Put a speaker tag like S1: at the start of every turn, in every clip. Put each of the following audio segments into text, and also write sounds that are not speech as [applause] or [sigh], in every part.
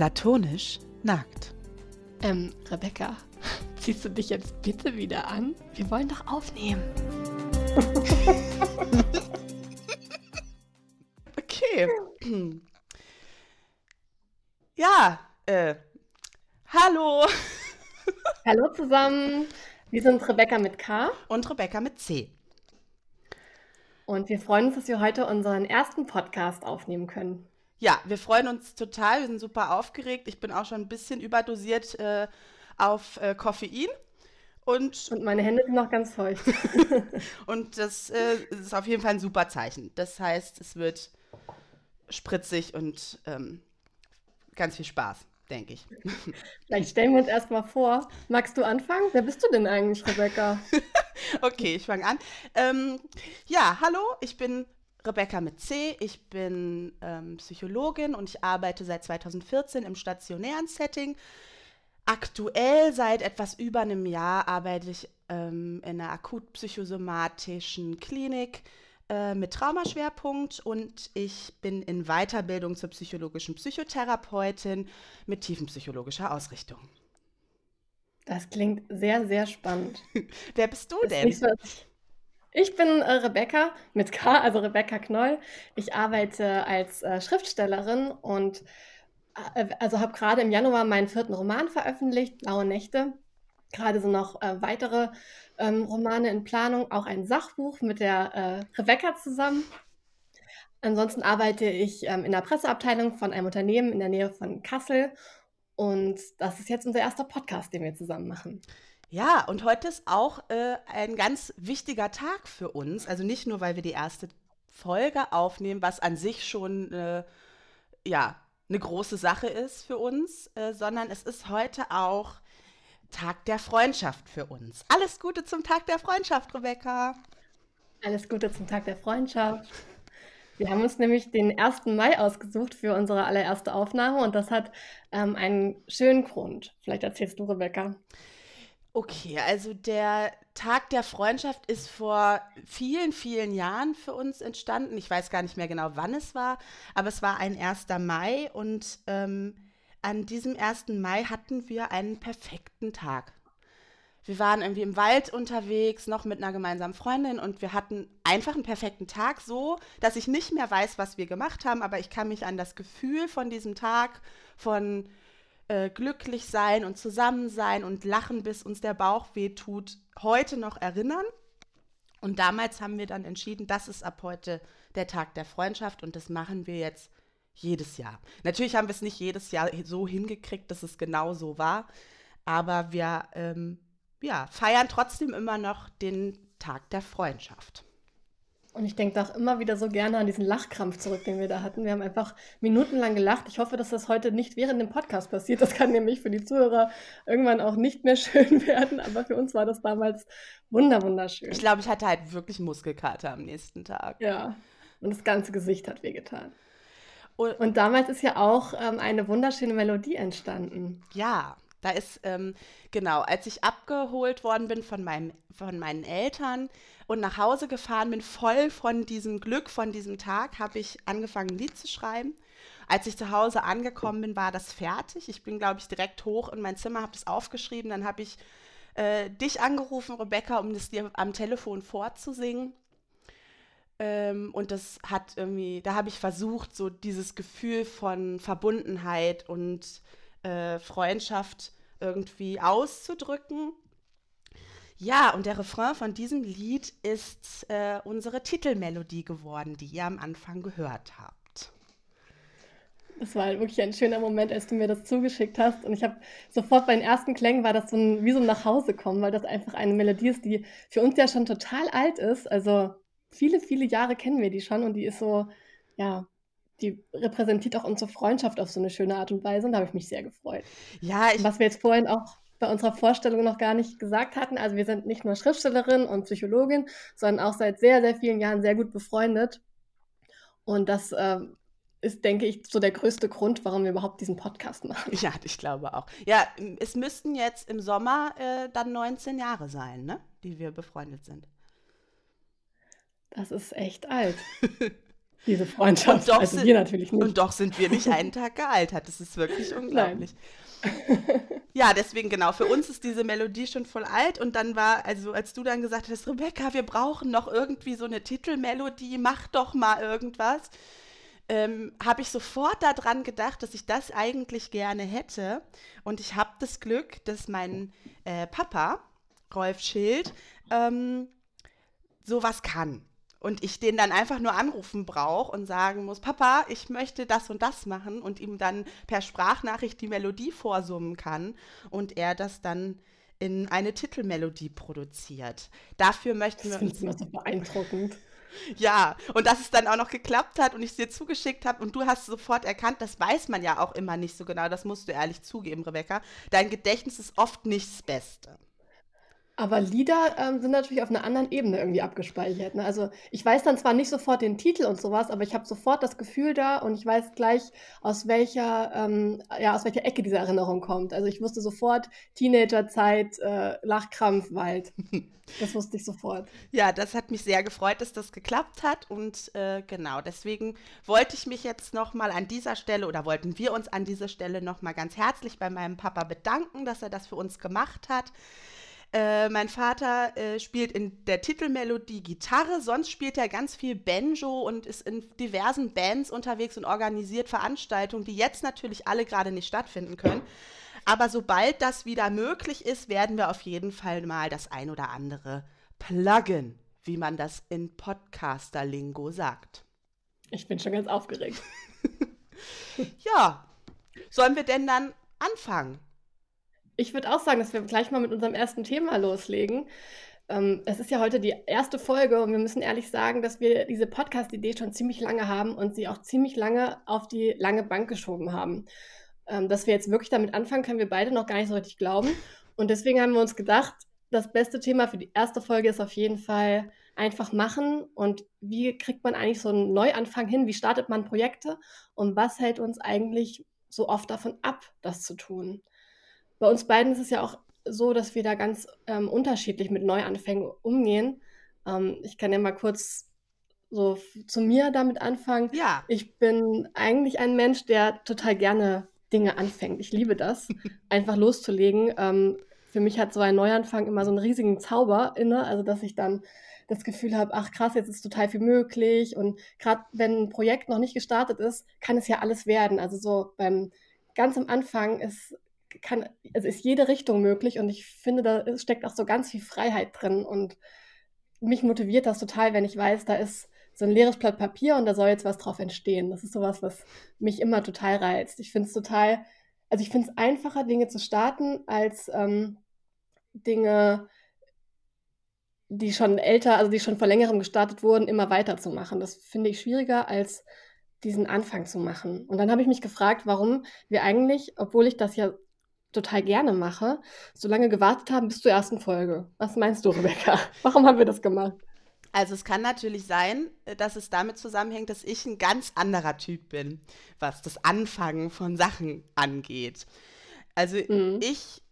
S1: Platonisch nackt.
S2: Ähm, Rebecca, [laughs] ziehst du dich jetzt bitte wieder an? Wir wollen doch aufnehmen. [laughs]
S1: okay. [clears throat] Ja, äh, hallo. [laughs]
S2: Hallo zusammen. Wir sind Rebecca mit K.
S1: Und Rebecca mit C.
S2: Und wir freuen uns, dass wir heute unseren ersten Podcast aufnehmen können.
S1: Ja, wir freuen uns total. Wir sind super aufgeregt. Ich bin auch schon ein bisschen überdosiert äh, auf äh, Koffein. Und,
S2: und meine Hände sind noch ganz feucht. [laughs]
S1: und das äh, ist auf jeden Fall ein super Zeichen. Das heißt, es wird spritzig und ähm, ganz viel Spaß, denke ich. [laughs]
S2: Vielleicht stellen wir uns erstmal vor. Magst du anfangen? Wer bist du denn eigentlich, Rebecca? [laughs]
S1: okay, ich fange an. Ähm, ja, hallo, ich bin Rebecca mit C. Ich bin ähm, Psychologin und ich arbeite seit 2014 im stationären Setting. Aktuell seit etwas über einem Jahr arbeite ich ähm, in einer akutpsychosomatischen Klinik äh, mit Traumaschwerpunkt und ich bin in Weiterbildung zur psychologischen Psychotherapeutin mit tiefenpsychologischer Ausrichtung.
S2: Das klingt sehr, sehr spannend. [laughs]
S1: Wer bist du denn?
S2: Ich bin äh, Rebecca mit K, also Rebecca Knoll. Ich arbeite als äh, Schriftstellerin und äh, also habe gerade im Januar meinen vierten Roman veröffentlicht, Blaue Nächte. Gerade sind noch äh, weitere ähm, Romane in Planung, auch ein Sachbuch mit der äh, Rebecca zusammen. Ansonsten arbeite ich ähm, in der Presseabteilung von einem Unternehmen in der Nähe von Kassel. Und das ist jetzt unser erster Podcast, den wir zusammen machen.
S1: Ja, und heute ist auch äh, ein ganz wichtiger Tag für uns. Also nicht nur, weil wir die erste Folge aufnehmen, was an sich schon äh, ja, eine große Sache ist für uns, äh, sondern es ist heute auch Tag der Freundschaft für uns. Alles Gute zum Tag der Freundschaft, Rebecca.
S2: Alles Gute zum Tag der Freundschaft. Wir haben uns nämlich den 1. Mai ausgesucht für unsere allererste Aufnahme und das hat ähm, einen schönen Grund. Vielleicht erzählst du, Rebecca.
S1: Okay, also der Tag der Freundschaft ist vor vielen, vielen Jahren für uns entstanden. Ich weiß gar nicht mehr genau, wann es war, aber es war ein 1. Mai und ähm, an diesem 1. Mai hatten wir einen perfekten Tag. Wir waren irgendwie im Wald unterwegs, noch mit einer gemeinsamen Freundin und wir hatten einfach einen perfekten Tag, so dass ich nicht mehr weiß, was wir gemacht haben, aber ich kann mich an das Gefühl von diesem Tag, von äh, glücklich sein und zusammen sein und lachen, bis uns der Bauch wehtut, heute noch erinnern. Und damals haben wir dann entschieden, das ist ab heute der Tag der Freundschaft und das machen wir jetzt jedes Jahr. Natürlich haben wir es nicht jedes Jahr so hingekriegt, dass es genau so war, aber wir ähm, ja, feiern trotzdem immer noch den Tag der Freundschaft.
S2: Und ich denke doch immer wieder so gerne an diesen Lachkrampf zurück, den wir da hatten. Wir haben einfach minutenlang gelacht. Ich hoffe, dass das heute nicht während dem Podcast passiert. Das kann nämlich für die Zuhörer irgendwann auch nicht mehr [laughs] schön werden. Aber für uns war das damals wunderschön.
S1: Ich glaube, ich hatte halt wirklich Muskelkater am nächsten Tag.
S2: Ja. Und das ganze Gesicht hat wehgetan. Und, und damals ist ja auch ähm, eine wunderschöne Melodie entstanden.
S1: Ja, da ist, ähm, genau, als ich abgeholt worden bin von, meinem, von meinen Eltern und nach Hause gefahren bin, voll von diesem Glück, von diesem Tag, habe ich angefangen, ein Lied zu schreiben. Als ich zu Hause angekommen bin, war das fertig. Ich bin, glaube ich, direkt hoch in mein Zimmer, habe das aufgeschrieben. Dann habe ich äh, dich angerufen, Rebecca, um das dir am Telefon vorzusingen. Ähm, und das hat irgendwie, da habe ich versucht, so dieses Gefühl von Verbundenheit und äh, Freundschaft irgendwie auszudrücken. Ja, und der Refrain von diesem Lied ist äh, unsere Titelmelodie geworden, die ihr am Anfang gehört habt.
S2: Das war wirklich ein schöner Moment, als du mir das zugeschickt hast. Und ich habe sofort bei den ersten Klängen war das so ein, wie so ein Nachhausekommen, weil das einfach eine Melodie ist, die für uns ja schon total alt ist. Also viele, viele Jahre kennen wir die schon und die ist so, ja, die repräsentiert auch unsere Freundschaft auf so eine schöne Art und Weise und da habe ich mich sehr gefreut. Ja, ich was wir jetzt vorhin auch bei unserer Vorstellung noch gar nicht gesagt hatten, also wir sind nicht nur Schriftstellerin und Psychologin, sondern auch seit sehr, sehr vielen Jahren sehr gut befreundet. Und das äh, ist, denke ich, so der größte Grund, warum wir überhaupt diesen Podcast machen.
S1: Ja, ich glaube auch. Ja, es müssten jetzt im Sommer äh, dann 19 Jahre sein, ne? die wir befreundet sind.
S2: Das ist echt alt. [laughs] Diese Freundschaft.
S1: Und doch,
S2: also
S1: sind,
S2: wir natürlich nicht.
S1: und doch sind wir nicht einen Tag gealtert. Das ist wirklich [laughs] unglaublich. ja, deswegen genau. Für uns ist diese Melodie schon voll alt. Und dann war, also als du dann gesagt hast, Rebecca, wir brauchen noch irgendwie so eine Titelmelodie, mach doch mal irgendwas, ähm, habe ich sofort daran gedacht, dass ich das eigentlich gerne hätte. Und ich habe das Glück, dass mein äh, Papa, Rolf Schild, ähm, sowas kann und ich den dann einfach nur anrufen brauche und sagen muss, Papa, ich möchte das und das machen und ihm dann per Sprachnachricht die Melodie vorsummen kann und er das dann in eine Titelmelodie produziert. Dafür möchten
S2: das
S1: wir uns.
S2: Das so beeindruckend. [laughs]
S1: Ja, und dass es dann auch noch geklappt hat und ich es dir zugeschickt habe und du hast sofort erkannt, das weiß man ja auch immer nicht so genau, das musst du ehrlich zugeben, Rebecca. Dein Gedächtnis ist oft nicht das Beste.
S2: Aber Lieder, ähm, sind natürlich auf einer anderen Ebene irgendwie abgespeichert, ne? Also, ich weiß dann zwar nicht sofort den Titel und sowas, aber ich habe sofort das Gefühl da und ich weiß gleich, aus welcher, ähm, ja, aus welcher Ecke diese Erinnerung kommt. Also, ich wusste sofort Teenagerzeit, äh, Lachkrampf, Wald. [laughs] Das wusste ich sofort.
S1: Ja, das hat mich sehr gefreut, dass das geklappt hat und, äh, genau, deswegen wollte ich mich jetzt noch mal an dieser Stelle oder wollten wir uns an dieser Stelle noch mal ganz herzlich bei meinem Papa bedanken, dass er das für uns gemacht hat. Äh, mein Vater äh, spielt in der Titelmelodie Gitarre, sonst spielt er ganz viel Banjo und ist in diversen Bands unterwegs und organisiert Veranstaltungen, die jetzt natürlich alle gerade nicht stattfinden können. Aber sobald das wieder möglich ist, werden wir auf jeden Fall mal das ein oder andere pluggen, wie man das in Podcaster-Lingo sagt.
S2: Ich bin schon ganz aufgeregt. [laughs]
S1: ja, sollen wir denn dann anfangen?
S2: Ich würde auch sagen, dass wir gleich mal mit unserem ersten Thema loslegen. Ähm, es ist ja heute die erste Folge und wir müssen ehrlich sagen, dass wir diese Podcast-Idee schon ziemlich lange haben und sie auch ziemlich lange auf die lange Bank geschoben haben. Ähm, dass wir jetzt wirklich damit anfangen, können wir beide noch gar nicht so richtig glauben. Und deswegen haben wir uns gedacht, das beste Thema für die erste Folge ist auf jeden Fall einfach machen und wie kriegt man eigentlich so einen Neuanfang hin? Wie startet man Projekte? Und was hält uns eigentlich so oft davon ab, das zu tun? Bei uns beiden ist es ja auch so, dass wir da ganz ähm, unterschiedlich mit Neuanfängen umgehen. Ähm, ich kann ja mal kurz so zu mir damit anfangen.
S1: Ja.
S2: Ich bin eigentlich ein Mensch, der total gerne Dinge anfängt. Ich liebe das, [laughs] einfach loszulegen. Ähm, für mich hat so ein Neuanfang immer so einen riesigen Zauber inne, also dass ich dann das Gefühl habe, ach krass, jetzt ist total viel möglich. Und gerade wenn ein Projekt noch nicht gestartet ist, kann es ja alles werden. Also so beim ganz am Anfang ist kann, also ist jede Richtung möglich und ich finde, da steckt auch so ganz viel Freiheit drin und mich motiviert das total, wenn ich weiß, da ist so ein leeres Blatt Papier und da soll jetzt was drauf entstehen. Das ist sowas, was mich immer total reizt. Ich finde es total, also ich finde es einfacher, Dinge zu starten, als ähm, Dinge, die schon älter, also die schon vor längerem gestartet wurden, immer weiterzumachen. Das finde ich schwieriger, als diesen Anfang zu machen. Und dann habe ich mich gefragt, warum wir eigentlich, obwohl ich das ja total gerne mache, so lange gewartet haben bis zur ersten Folge. Was meinst du, Rebecca? [laughs] Warum haben wir das gemacht?
S1: Also es kann natürlich sein, äh, dass es damit zusammenhängt, dass ich ein ganz anderer Typ bin, was das Anfangen von Sachen angeht. Also mhm. ich,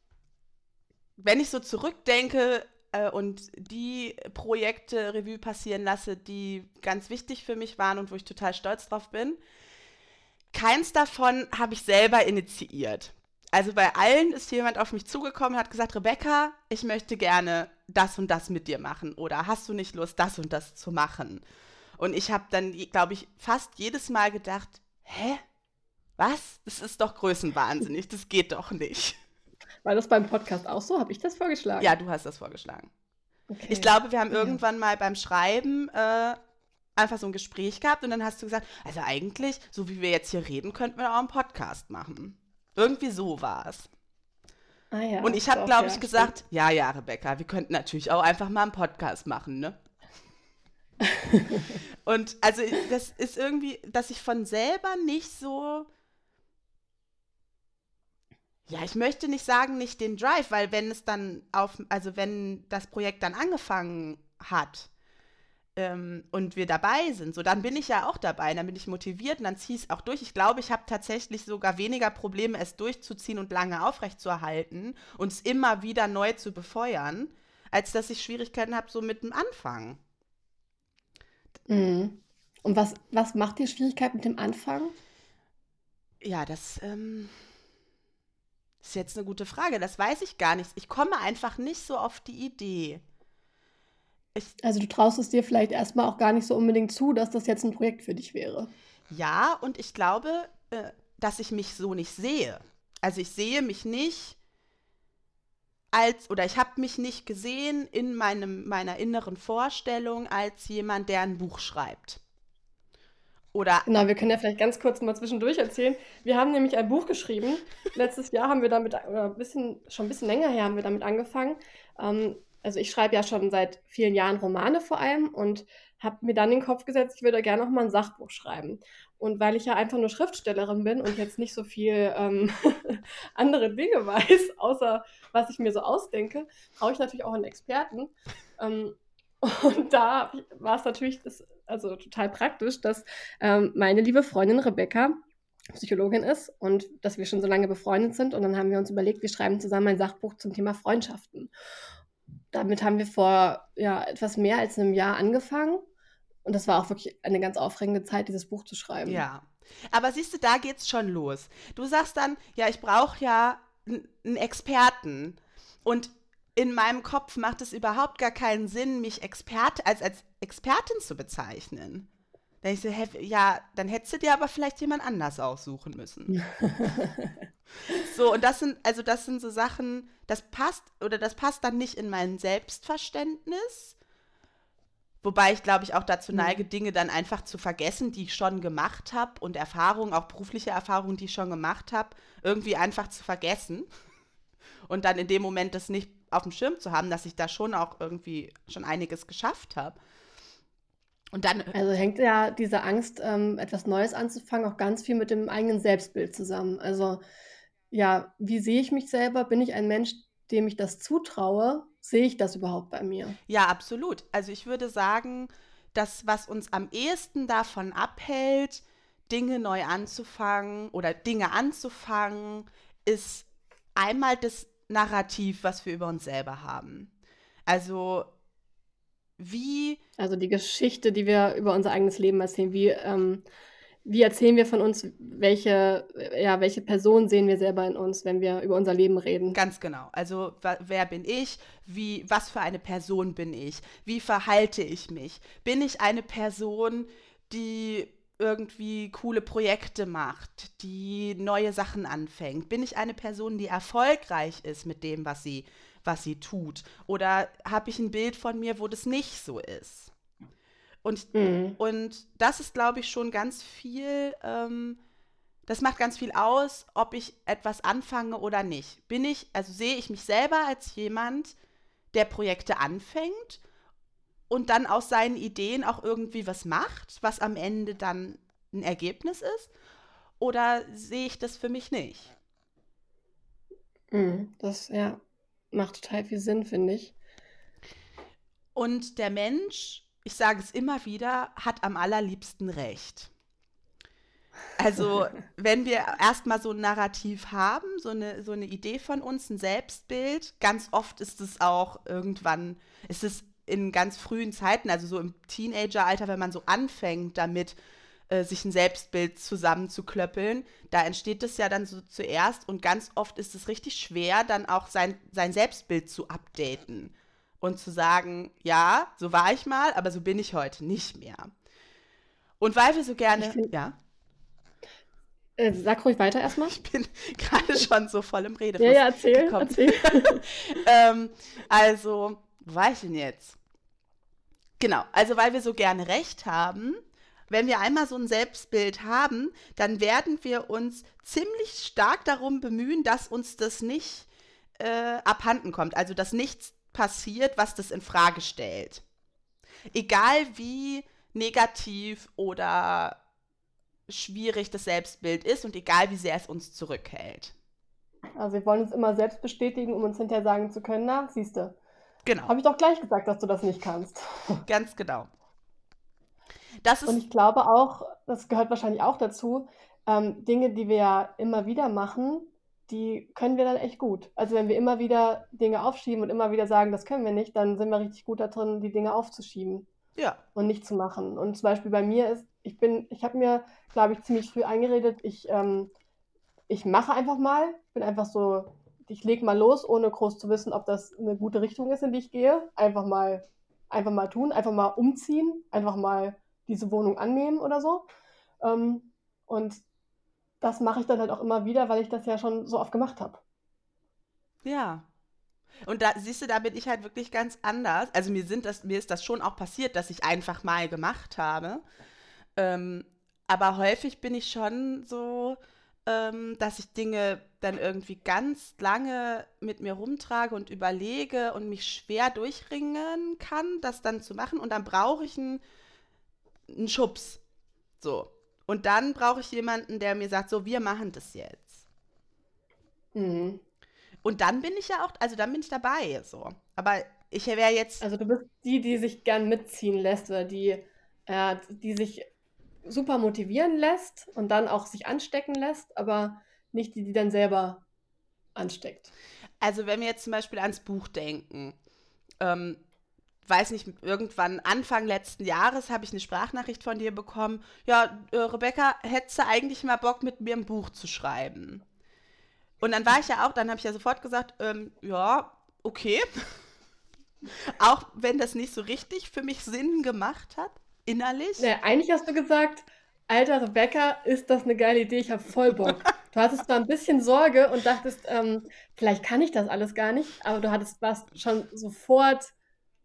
S1: wenn ich so zurückdenke äh, und die Projekte Revue passieren lasse, die ganz wichtig für mich waren und wo ich total stolz drauf bin, keins davon habe ich selber initiiert also bei allen ist jemand auf mich zugekommen und hat gesagt, Rebecca, ich möchte gerne das und das mit dir machen oder hast du nicht Lust, das und das zu machen? Und ich habe dann, glaube ich, fast jedes Mal gedacht, hä? Was? Das ist doch größenwahnsinnig, [laughs] das geht doch nicht.
S2: War das beim Podcast auch so? Habe ich das vorgeschlagen?
S1: Ja, du hast das vorgeschlagen. Okay. Ich glaube, wir haben ja. irgendwann mal beim Schreiben äh, einfach so ein Gespräch gehabt und dann hast du gesagt, also eigentlich, so wie wir jetzt hier reden, könnten wir auch einen Podcast machen. Irgendwie so war es. Ah, ja, und ich habe, glaube ich, ja, gesagt, stimmt. ja, ja, Rebecca, wir könnten natürlich auch einfach mal einen Podcast machen, ne? [laughs] und also das ist irgendwie, dass ich von selber nicht so, ja, ich möchte nicht sagen, nicht den Drive, weil wenn es dann auf, also wenn das Projekt dann angefangen hat, ähm, und wir dabei sind, so dann bin ich ja auch dabei, dann bin ich motiviert und dann ziehe ich es auch durch. Ich glaube, ich habe tatsächlich sogar weniger Probleme, es durchzuziehen und lange aufrechtzuerhalten und es immer wieder neu zu befeuern, als dass ich Schwierigkeiten habe so mit dem Anfang.
S2: Mhm. Und was, was macht dir Schwierigkeit mit dem Anfang?
S1: Ja, das ähm, ist jetzt eine gute Frage. Das weiß ich gar nicht. Ich komme einfach nicht so auf die Idee.
S2: Also du traust es dir vielleicht erstmal auch gar nicht so unbedingt zu, dass das jetzt ein Projekt für dich wäre.
S1: Ja, und ich glaube, äh, dass ich mich so nicht sehe. Also ich sehe mich nicht als, oder ich habe mich nicht gesehen in meinem, meiner inneren Vorstellung als jemand, der ein Buch schreibt.
S2: Oder genau, wir können ja vielleicht ganz kurz mal zwischendurch erzählen. Wir haben nämlich ein Buch geschrieben. [laughs] Letztes Jahr haben wir damit, oder ein bisschen, schon ein bisschen länger her haben wir damit angefangen. Ähm, also ich schreibe ja schon seit vielen Jahren Romane vor allem und habe mir dann den Kopf gesetzt, ich würde gerne noch mal ein Sachbuch schreiben. Und weil ich ja einfach nur Schriftstellerin bin und jetzt nicht so viel ähm, [laughs] andere Dinge [laughs] weiß, außer was ich mir so ausdenke, brauche ich natürlich auch einen Experten. Ähm, und da war es natürlich das, also total praktisch, dass ähm, meine liebe Freundin Rebecca Psychologin ist und dass wir schon so lange befreundet sind. Und dann haben wir uns überlegt, wir schreiben zusammen ein Sachbuch zum Thema Freundschaften. Damit haben wir vor ja, etwas mehr als einem Jahr angefangen. Und das war auch wirklich eine ganz aufregende Zeit, dieses Buch zu schreiben.
S1: Ja. Aber siehst du, da geht's schon los. Du sagst dann, ja, ich brauche ja einen Experten. Und in meinem Kopf macht es überhaupt gar keinen Sinn, mich Expert, als, als Expertin zu bezeichnen. Da ich so, hä, ja, dann hättest du dir aber vielleicht jemand anders aussuchen müssen. [laughs] so, und das sind, also das sind so Sachen, das passt, oder das passt dann nicht in mein Selbstverständnis. Wobei ich, glaube ich, auch dazu mhm. neige, Dinge dann einfach zu vergessen, die ich schon gemacht habe und Erfahrungen, auch berufliche Erfahrungen, die ich schon gemacht habe, irgendwie einfach zu vergessen. Und dann in dem Moment das nicht auf dem Schirm zu haben, dass ich da schon auch irgendwie schon einiges geschafft habe.
S2: Und dann. Also hängt ja diese Angst, ähm, etwas Neues anzufangen, auch ganz viel mit dem eigenen Selbstbild zusammen. Also, ja, wie sehe ich mich selber? Bin ich ein Mensch, dem ich das zutraue? Sehe ich das überhaupt bei mir?
S1: Ja, absolut. Also, ich würde sagen, das, was uns am ehesten davon abhält, Dinge neu anzufangen oder Dinge anzufangen, ist einmal das Narrativ, was wir über uns selber haben. Also wie.
S2: Also die Geschichte, die wir über unser eigenes Leben erzählen, wie, ähm, wie erzählen wir von uns, welche, ja, welche Person sehen wir selber in uns, wenn wir über unser Leben reden?
S1: Ganz genau. Also wer bin ich? Wie, was für eine Person bin ich? Wie verhalte ich mich? Bin ich eine Person, die irgendwie coole Projekte macht, die neue Sachen anfängt? Bin ich eine Person, die erfolgreich ist mit dem, was sie, was sie tut? Oder habe ich ein Bild von mir, wo das nicht so ist? Und, mhm. und das ist, glaube ich, schon ganz viel, ähm, das macht ganz viel aus, ob ich etwas anfange oder nicht. Bin ich, also sehe ich mich selber als jemand, der Projekte anfängt und dann aus seinen Ideen auch irgendwie was macht, was am Ende dann ein Ergebnis ist? Oder sehe ich das für mich nicht?
S2: Mhm, das ja, macht total viel Sinn, finde ich.
S1: Und der Mensch, ich sage es immer wieder, hat am allerliebsten Recht. Also, [laughs] wenn wir erstmal so ein Narrativ haben, so eine, so eine Idee von uns, ein Selbstbild, ganz oft ist es auch irgendwann, ist es in ganz frühen Zeiten, also so im Teenageralter, wenn man so anfängt damit, äh, sich ein Selbstbild zusammenzuklöppeln, da entsteht es ja dann so zuerst und ganz oft ist es richtig schwer, dann auch sein, sein Selbstbild zu updaten und zu sagen, ja, so war ich mal, aber so bin ich heute nicht mehr. Und weil wir so gerne, find, ja.
S2: Äh, sag ruhig weiter erstmal.
S1: Ich bin [laughs] gerade schon so voll im Rede.
S2: ja, ja, erzähl, erzähl. [laughs]
S1: ähm, also, wo war ich denn jetzt? Genau, also weil wir so gerne Recht haben, wenn wir einmal so ein Selbstbild haben, dann werden wir uns ziemlich stark darum bemühen, dass uns das nicht äh, abhanden kommt. Also dass nichts passiert, was das in Frage stellt. Egal wie negativ oder schwierig das Selbstbild ist und egal wie sehr es uns zurückhält.
S2: Also wir wollen uns immer selbst bestätigen, um uns hinterher sagen zu können, na, siehst du, Genau. Habe ich doch gleich gesagt, dass du das nicht kannst.
S1: Ganz genau.
S2: Das ist Und ich glaube auch, das gehört wahrscheinlich auch dazu, ähm, Dinge, die wir ja immer wieder machen, die können wir dann echt gut. Also wenn wir immer wieder Dinge aufschieben und immer wieder sagen, das können wir nicht, dann sind wir richtig gut da drin, die Dinge aufzuschieben.
S1: Ja.
S2: Und nicht zu machen. Und zum Beispiel bei mir ist, Ich bin, ich habe mir, glaube ich, ziemlich früh eingeredet, ich, ähm, ich mache einfach mal, bin einfach so, ich lege mal los, ohne groß zu wissen, ob das eine gute Richtung ist, in die ich gehe. Einfach mal, einfach mal tun, einfach mal umziehen, einfach mal diese Wohnung annehmen oder so. Ähm, und das mache ich dann halt auch immer wieder, weil ich das ja schon so oft gemacht habe.
S1: Ja. Und da siehst du, da bin ich halt wirklich ganz anders. Also mir sind das, mir ist das schon auch passiert, dass ich einfach mal gemacht habe. Ähm, aber häufig bin ich schon so, ähm, dass ich Dinge dann irgendwie ganz lange mit mir rumtrage und überlege und mich schwer durchringen kann, das dann zu machen. Und dann brauche ich einen, einen Schubs. So. Und dann brauche ich jemanden, der mir sagt, so, wir machen das jetzt. Mhm. Und dann bin ich ja auch, also dann bin ich dabei, so. Aber ich wäre jetzt.
S2: Also du bist die, die sich gern mitziehen lässt oder die, äh, die sich super motivieren lässt und dann auch sich anstecken lässt, aber nicht die, die dann selber ansteckt.
S1: Also wenn wir jetzt zum Beispiel ans Buch denken, ähm, weiß nicht, irgendwann Anfang letzten Jahres habe ich eine Sprachnachricht von dir bekommen. Ja, äh, Rebecca, hättest du eigentlich mal Bock, mit mir ein Buch zu schreiben? Und dann war ich ja auch, dann habe ich ja sofort gesagt, ähm, ja, okay. [laughs] auch wenn das nicht so richtig für mich Sinn gemacht hat, innerlich.
S2: Ja, eigentlich hast du gesagt, alter Rebecca, ist das eine geile Idee, ich habe voll Bock. [laughs] Du hattest da ein bisschen Sorge und dachtest, ähm, vielleicht kann ich das alles gar nicht, aber du hattest was schon sofort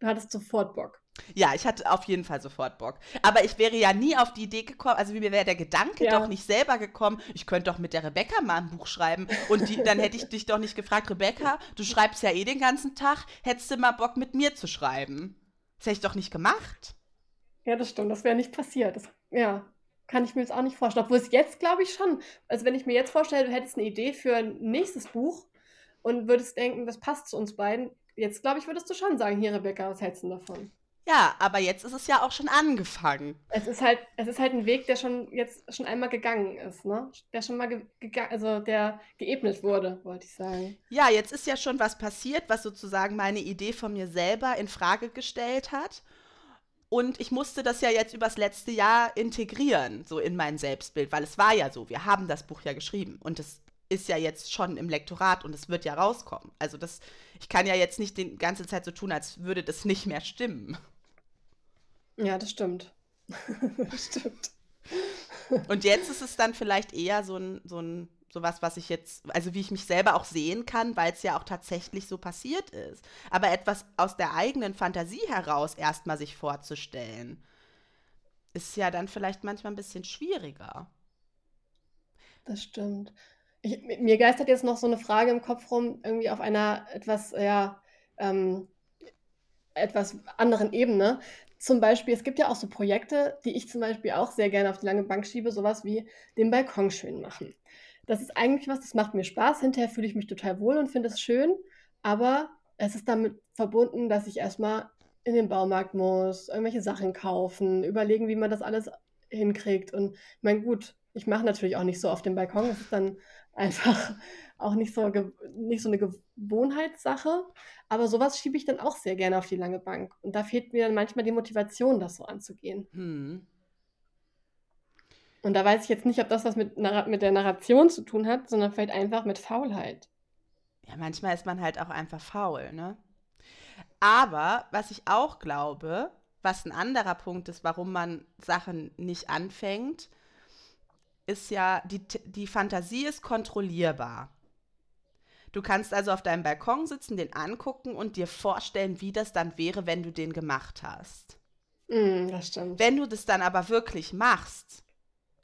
S2: Du hattest sofort Bock.
S1: Ja, ich hatte auf jeden Fall sofort Bock. Aber ich wäre ja nie auf die Idee gekommen, also mir wäre der Gedanke ja. doch nicht selber gekommen, ich könnte doch mit der Rebecca mal ein Buch schreiben. Und die, dann hätte ich dich doch nicht gefragt, Rebecca, du schreibst ja eh den ganzen Tag, hättest du mal Bock mit mir zu schreiben? Das hätte ich doch nicht gemacht.
S2: Ja, das stimmt, das wäre nicht passiert. Das, ja, kann ich mir jetzt auch nicht vorstellen. Obwohl es jetzt, glaube ich, schon. Also wenn ich mir jetzt vorstelle, du hättest eine Idee für ein nächstes Buch und würdest denken, das passt zu uns beiden, jetzt glaube ich, würdest du schon sagen, hier, Rebecca, was hältst du davon?
S1: Ja, aber jetzt ist es ja auch schon angefangen.
S2: Es ist halt, es ist halt ein Weg, der schon jetzt schon einmal gegangen ist, ne? Der schon mal gegangen, also der geebnet wurde, wollte ich sagen.
S1: Ja, jetzt ist ja schon was passiert, was sozusagen meine Idee von mir selber in Frage gestellt hat. Und ich musste das ja jetzt übers letzte Jahr integrieren, so in mein Selbstbild, weil es war ja so, wir haben das Buch ja geschrieben und es ist ja jetzt schon im Lektorat und es wird ja rauskommen. Also das, ich kann ja jetzt nicht die ganze Zeit so tun, als würde das nicht mehr stimmen.
S2: Ja, das stimmt. [laughs] das
S1: stimmt. Und jetzt ist es dann vielleicht eher so ein, so ein, sowas, was ich jetzt, also wie ich mich selber auch sehen kann, weil es ja auch tatsächlich so passiert ist. Aber etwas aus der eigenen Fantasie heraus erstmal sich vorzustellen, ist ja dann vielleicht manchmal ein bisschen schwieriger.
S2: Das stimmt. Ich, mir geistert jetzt noch so eine Frage im Kopf rum, irgendwie auf einer etwas, ja, ähm, etwas anderen Ebene. Zum Beispiel, es gibt ja auch so Projekte, die ich zum Beispiel auch sehr gerne auf die lange Bank schiebe, sowas wie den Balkon schön machen. Das ist eigentlich was, das macht mir Spaß. Hinterher fühle ich mich total wohl und finde es schön, aber es ist damit verbunden, dass ich erstmal in den Baumarkt muss, irgendwelche Sachen kaufen, überlegen, wie man das alles hinkriegt. Und ich meine, gut, ich mache natürlich auch nicht so auf dem Balkon. Es ist dann einfach [laughs] auch nicht so, nicht so eine Gewohnheitssache. Aber sowas schiebe ich dann auch sehr gerne auf die lange Bank. Und da fehlt mir dann manchmal die Motivation, das so anzugehen. Hm. Und da weiß ich jetzt nicht, ob das was mit, mit der Narration zu tun hat, sondern vielleicht einfach mit Faulheit.
S1: Ja, manchmal ist man halt auch einfach faul, ne? Aber was ich auch glaube, was ein anderer Punkt ist, warum man Sachen nicht anfängt, ist ja, die, die Fantasie ist kontrollierbar. Du kannst also auf deinem Balkon sitzen, den angucken und dir vorstellen, wie das dann wäre, wenn du den gemacht hast.
S2: Mm, das stimmt.
S1: Wenn du das dann aber wirklich machst,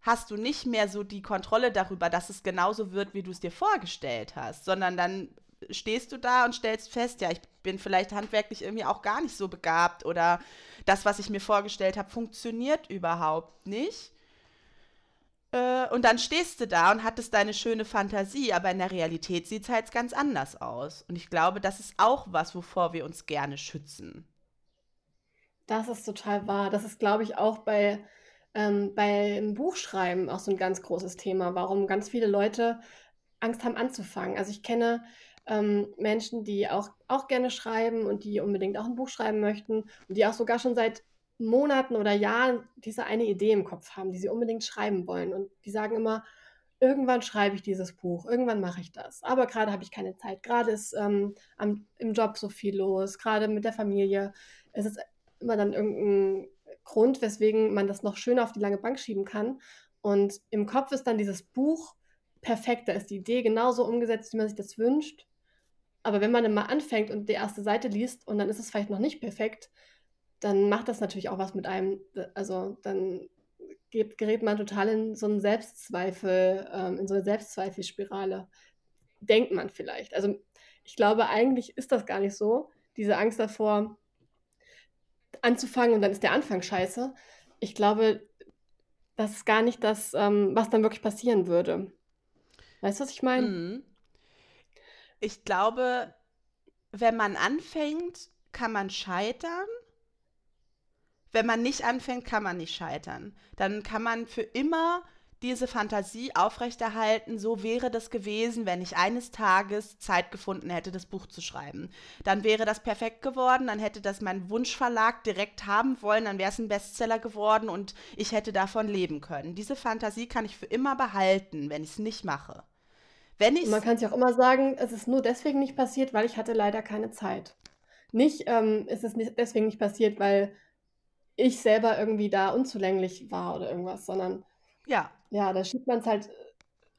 S1: hast du nicht mehr so die Kontrolle darüber, dass es genauso wird, wie du es dir vorgestellt hast, sondern dann stehst du da und stellst fest, ja, ich bin vielleicht handwerklich irgendwie auch gar nicht so begabt oder das, was ich mir vorgestellt habe, funktioniert überhaupt nicht. Äh, und dann stehst du da und hattest deine schöne Fantasie, aber in der Realität sieht es halt ganz anders aus. Und ich glaube, das ist auch was, wovor wir uns gerne schützen.
S2: Das ist total wahr. Das ist, glaube ich, auch bei ähm, beim Buchschreiben auch so ein ganz großes Thema, warum ganz viele Leute Angst haben anzufangen. Also ich kenne ähm, Menschen, die auch, auch gerne schreiben und die unbedingt auch ein Buch schreiben möchten und die auch sogar schon seit Monaten oder Jahren diese eine Idee im Kopf haben, die sie unbedingt schreiben wollen. Und die sagen immer, irgendwann schreibe ich dieses Buch, irgendwann mache ich das. Aber gerade habe ich keine Zeit. Gerade ist ähm, am, im Job so viel los, gerade mit der Familie. Es ist immer dann irgendein Grund, weswegen man das noch schöner auf die lange Bank schieben kann. Und im Kopf ist dann dieses Buch perfekt. Da ist die Idee genauso umgesetzt, wie man sich das wünscht. Aber wenn man dann mal anfängt und die erste Seite liest und dann ist es vielleicht noch nicht perfekt, dann macht das natürlich auch was mit einem. Also dann gerät man total in so einen Selbstzweifel, ähm, in so eine Selbstzweifelspirale. Denkt man vielleicht. Also ich glaube, eigentlich ist das gar nicht so. Diese Angst davor, anzufangen und dann ist der Anfang scheiße. Ich glaube, das ist gar nicht das, ähm, was dann wirklich passieren würde. Weißt du, was ich meine? Mhm.
S1: Ich glaube, wenn man anfängt, kann man scheitern. Wenn man nicht anfängt, kann man nicht scheitern. Dann kann man für immer diese Fantasie aufrechterhalten, so wäre das gewesen, wenn ich eines Tages Zeit gefunden hätte, das Buch zu schreiben. Dann wäre das perfekt geworden, dann hätte das mein Wunschverlag direkt haben wollen, dann wäre es ein Bestseller geworden und ich hätte davon leben können. Diese Fantasie kann ich für immer behalten, wenn ich es nicht mache.
S2: Wenn Man kann sich auch immer sagen, es ist nur deswegen nicht passiert, weil ich hatte leider keine Zeit. Nicht, ähm, ist es nicht deswegen nicht passiert, weil ich selber irgendwie da unzulänglich war oder irgendwas, sondern
S1: ja.
S2: Ja, da schiebt man es halt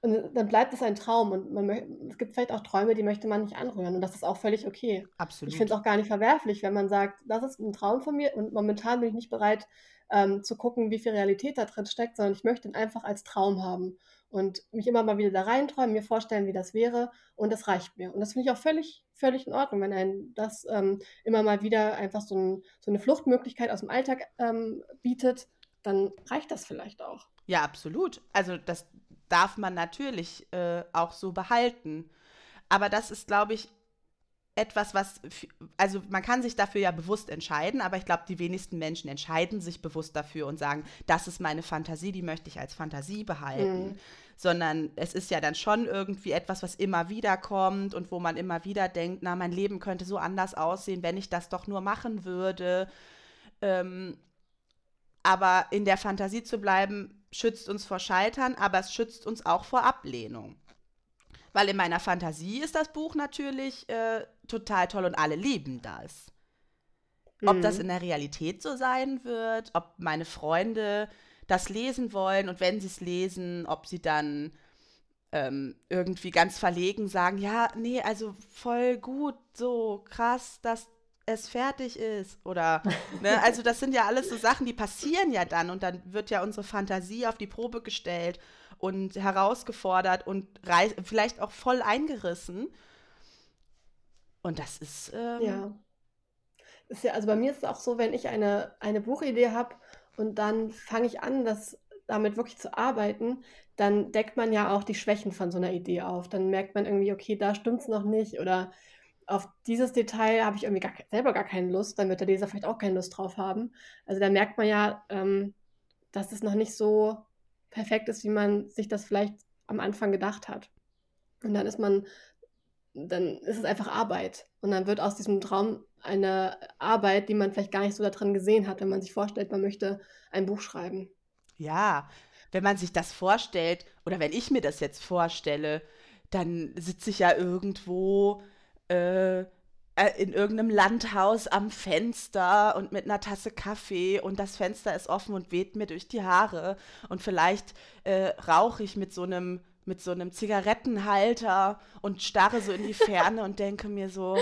S2: und dann bleibt es ein Traum und man es gibt vielleicht auch Träume, die möchte man nicht anrühren und das ist auch völlig okay.
S1: Absolut.
S2: Ich finde es auch gar nicht verwerflich, wenn man sagt, das ist ein Traum von mir und momentan bin ich nicht bereit ähm, zu gucken, wie viel Realität da drin steckt, sondern ich möchte ihn einfach als Traum haben und mich immer mal wieder da reinträumen, mir vorstellen, wie das wäre und das reicht mir. Und das finde ich auch völlig, völlig in Ordnung, wenn ein das ähm, immer mal wieder einfach so, ein, so, eine Fluchtmöglichkeit aus dem Alltag ähm, bietet, dann reicht das vielleicht auch.
S1: Ja, absolut. Also das darf man natürlich äh, auch so behalten. Aber das ist, glaube ich, etwas, was, also man kann sich dafür ja bewusst entscheiden, aber ich glaube, die wenigsten Menschen entscheiden sich bewusst dafür und sagen, das ist meine Fantasie, die möchte ich als Fantasie behalten. Mhm. Sondern es ist ja dann schon irgendwie etwas, was immer wieder kommt und wo man immer wieder denkt, na, mein Leben könnte so anders aussehen, wenn ich das doch nur machen würde. Ähm, aber in der Fantasie zu bleiben, schützt uns vor Scheitern, aber es schützt uns auch vor Ablehnung. Weil in meiner Fantasie ist das Buch natürlich äh, total toll und alle lieben das. Ob mhm. das in der Realität so sein wird, ob meine Freunde das lesen wollen und wenn sie es lesen, ob sie dann ähm, irgendwie ganz verlegen sagen, ja, nee, also voll gut, so krass, dass es fertig ist. Oder, [laughs] ne, also das sind ja alles so Sachen, die passieren ja dann und dann wird ja unsere Fantasie auf die Probe gestellt und herausgefordert und vielleicht auch voll eingerissen. Und das ist. Ähm,
S2: ja. Ist ja. Also bei mir ist es auch so, wenn ich eine, eine Buchidee habe und dann fange ich an, das damit wirklich zu arbeiten, dann deckt man ja auch die Schwächen von so einer Idee auf. Dann merkt man irgendwie, okay, da stimmt es noch nicht oder auf dieses Detail habe ich irgendwie gar, selber gar keine Lust, dann wird der Leser vielleicht auch keine Lust drauf haben. Also da merkt man ja, ähm, dass es noch nicht so perfekt ist, wie man sich das vielleicht am Anfang gedacht hat. Und dann ist man, dann ist es einfach Arbeit. Und dann wird aus diesem Traum eine Arbeit, die man vielleicht gar nicht so da drin gesehen hat, wenn man sich vorstellt, man möchte ein Buch schreiben.
S1: Ja, wenn man sich das vorstellt, oder wenn ich mir das jetzt vorstelle, dann sitze ich ja irgendwo äh, äh, in irgendeinem Landhaus am Fenster und mit einer Tasse Kaffee und das Fenster ist offen und weht mir durch die Haare und vielleicht äh, rauche ich mit so einem mit so einem Zigarettenhalter und starre so in die Ferne und denke mir so,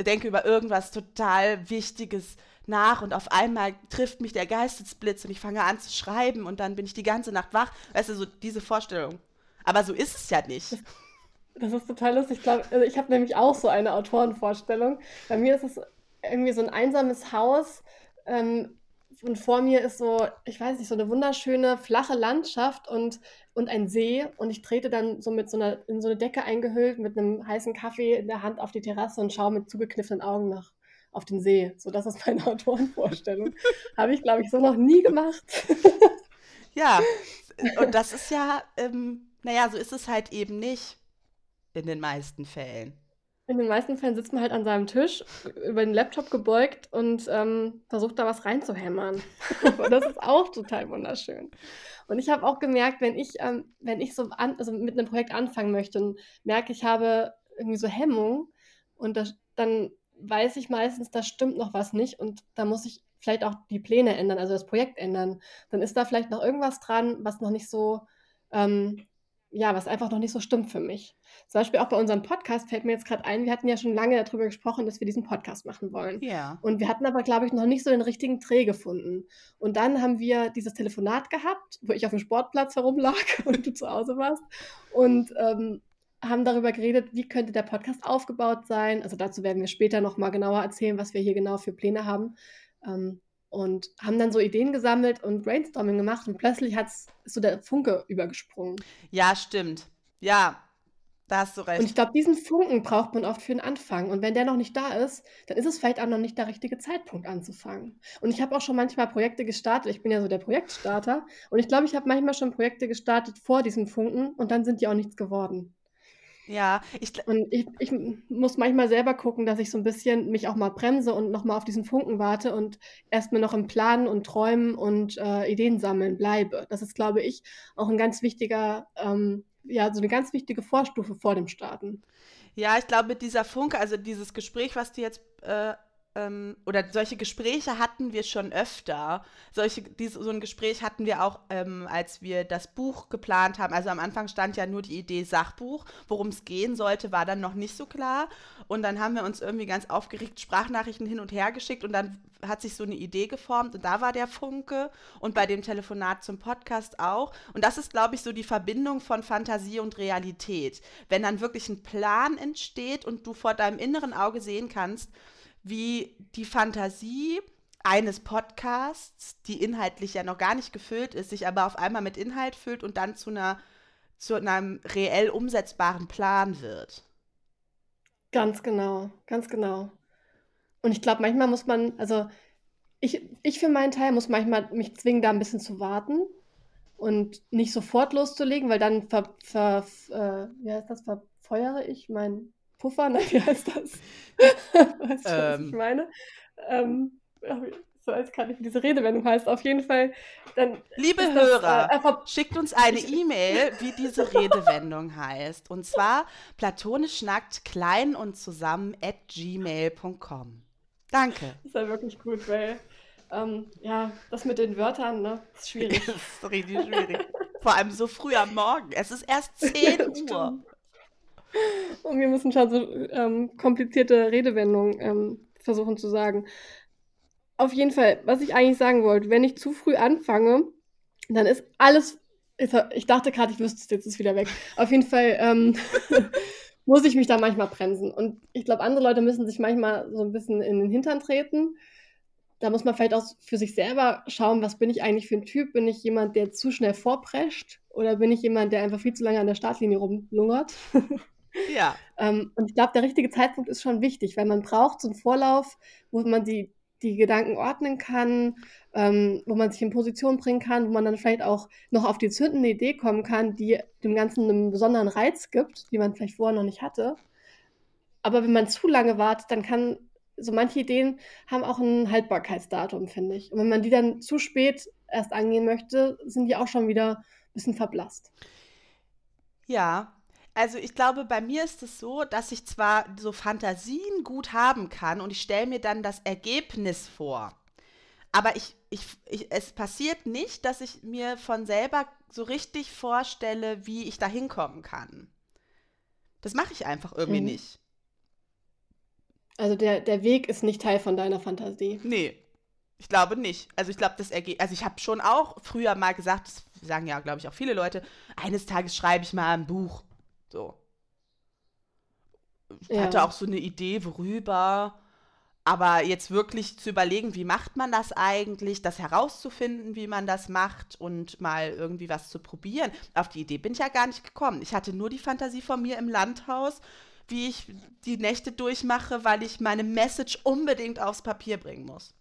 S1: denke über irgendwas total Wichtiges nach und auf einmal trifft mich der Geistesblitz und ich fange an zu schreiben und dann bin ich die ganze Nacht wach. Weißt du, so diese Vorstellung. Aber so ist es ja nicht.
S2: Das ist total lustig. Ich glaube, also ich habe nämlich auch so eine Autorenvorstellung. Bei mir ist es irgendwie so ein einsames Haus. Ähm, und vor mir ist so, ich weiß nicht, so eine wunderschöne flache Landschaft und, und ein See. Und ich trete dann so mit so einer, in so eine Decke eingehüllt, mit einem heißen Kaffee in der Hand auf die Terrasse und schaue mit zugekniffenen Augen nach auf den See. So, das ist meine [laughs] Autorenvorstellung. Habe ich, glaube ich, so noch nie gemacht. [laughs]
S1: ja, und das ist ja, ähm, naja, so ist es halt eben nicht in den meisten Fällen.
S2: In den meisten Fällen sitzt man halt an seinem Tisch, über den Laptop gebeugt und ähm, versucht da was reinzuhämmern. [laughs] Das ist auch total wunderschön. Und ich habe auch gemerkt, wenn ich, ähm, wenn ich so an, also mit einem Projekt anfangen möchte und merke, ich habe irgendwie so Hemmung und das, dann weiß ich meistens, da stimmt noch was nicht und da muss ich vielleicht auch die Pläne ändern, also das Projekt ändern. Dann ist da vielleicht noch irgendwas dran, was noch nicht so ähm, ja, was einfach noch nicht so stimmt für mich. Zum Beispiel auch bei unserem Podcast fällt mir jetzt gerade ein, wir hatten ja schon lange darüber gesprochen, dass wir diesen Podcast machen wollen.
S1: Ja.
S2: Und wir hatten aber, glaube ich, noch nicht so den richtigen Dreh gefunden. Und dann haben wir dieses Telefonat gehabt, wo ich auf dem Sportplatz herumlag [laughs] und du zu Hause warst. Und ähm, haben darüber geredet, wie könnte der Podcast aufgebaut sein. Also dazu werden wir später nochmal genauer erzählen, was wir hier genau für Pläne haben. Ähm, und haben dann so Ideen gesammelt und Brainstorming gemacht und plötzlich hat so der Funke übergesprungen.
S1: Ja, stimmt. Ja, da hast du recht.
S2: Und ich glaube, diesen Funken braucht man oft für den Anfang. Und wenn der noch nicht da ist, dann ist es vielleicht auch noch nicht der richtige Zeitpunkt anzufangen. Und ich habe auch schon manchmal Projekte gestartet. Ich bin ja so der Projektstarter. Und ich glaube, ich habe manchmal schon Projekte gestartet vor diesem Funken und dann sind die auch nichts geworden.
S1: Ja,
S2: ich, und ich, ich muss manchmal selber gucken, dass ich so ein bisschen mich auch mal bremse und nochmal auf diesen Funken warte und erstmal noch im Planen und Träumen und äh, Ideen sammeln bleibe. Das ist, glaube ich, auch ein ganz wichtiger, ähm, ja, so eine ganz wichtige Vorstufe vor dem Starten.
S1: Ja, ich glaube, dieser Funke, also dieses Gespräch, was du jetzt äh, ähm, oder solche Gespräche hatten wir schon öfter. Solche, dies, so ein Gespräch hatten wir auch, ähm, als wir das Buch geplant haben. Also am Anfang stand ja nur die Idee Sachbuch. Worum es gehen sollte, war dann noch nicht so klar. Und dann haben wir uns irgendwie ganz aufgeregt Sprachnachrichten hin und her geschickt und dann hat sich so eine Idee geformt und da war der Funke und bei dem Telefonat zum Podcast auch. Und das ist, glaube ich, so die Verbindung von Fantasie und Realität. Wenn dann wirklich ein Plan entsteht und du vor deinem inneren Auge sehen kannst, wie die Fantasie eines Podcasts, die inhaltlich ja noch gar nicht gefüllt ist, sich aber auf einmal mit Inhalt füllt und dann zu einer zu einem reell umsetzbaren Plan wird.
S2: Ganz genau, ganz genau. Und ich glaube, manchmal muss man, also ich, ich für meinen Teil muss manchmal mich zwingen, da ein bisschen zu warten und nicht sofort loszulegen, weil dann ver, ver, äh, wie heißt das, verfeuere ich mein Puffer, [laughs] nein, wie heißt das? [laughs] weißt du, ähm, was ich ähm. meine? Ähm, so als kann ich diese Redewendung heißt. Auf jeden Fall. Dann
S1: Liebe das, Hörer, äh, schickt uns eine E-Mail, [laughs] wie diese Redewendung heißt. Und zwar platonisch nackt klein und zusammen at gmail.com. Danke.
S2: Das ist ja wirklich gut, weil ähm, ja, das mit den Wörtern, ne, ist schwierig. das
S1: ist richtig schwierig. Vor allem so früh am Morgen. Es ist erst 10 Uhr.
S2: Und wir müssen schon so ähm, komplizierte Redewendungen ähm, versuchen zu sagen. Auf jeden Fall, was ich eigentlich sagen wollte, wenn ich zu früh anfange, dann ist alles. Ich dachte gerade, ich wüsste es, jetzt ist wieder weg. Auf jeden Fall ähm, [laughs] muss ich mich da manchmal bremsen. Und ich glaube, andere Leute müssen sich manchmal so ein bisschen in den Hintern treten. Da muss man vielleicht auch für sich selber schauen, was bin ich eigentlich für ein Typ? Bin ich jemand, der zu schnell vorprescht? Oder bin ich jemand, der einfach viel zu lange an der Startlinie rumlungert? [laughs]
S1: Ja.
S2: Ähm, und ich glaube, der richtige Zeitpunkt ist schon wichtig, weil man braucht so einen Vorlauf, wo man die, die Gedanken ordnen kann, ähm, wo man sich in Position bringen kann, wo man dann vielleicht auch noch auf die zündende Idee kommen kann, die dem Ganzen einen besonderen Reiz gibt, die man vielleicht vorher noch nicht hatte. Aber wenn man zu lange wartet, dann kann so manche Ideen haben auch ein Haltbarkeitsdatum, finde ich. Und wenn man die dann zu spät erst angehen möchte, sind die auch schon wieder ein bisschen verblasst.
S1: Ja, also ich glaube, bei mir ist es so, dass ich zwar so Fantasien gut haben kann und ich stelle mir dann das Ergebnis vor. Aber ich, ich, ich, es passiert nicht, dass ich mir von selber so richtig vorstelle, wie ich da hinkommen kann. Das mache ich einfach irgendwie mhm. nicht.
S2: Also der, der Weg ist nicht Teil von deiner Fantasie.
S1: Nee, ich glaube nicht. Also ich glaube, das Ergebnis, also ich habe schon auch früher mal gesagt, das sagen ja, glaube ich, auch viele Leute, eines Tages schreibe ich mal ein Buch. So. Ich ja. hatte auch so eine Idee, worüber. Aber jetzt wirklich zu überlegen, wie macht man das eigentlich, das herauszufinden, wie man das macht und mal irgendwie was zu probieren. Auf die Idee bin ich ja gar nicht gekommen. Ich hatte nur die Fantasie von mir im Landhaus, wie ich die Nächte durchmache, weil ich meine Message unbedingt aufs Papier bringen muss.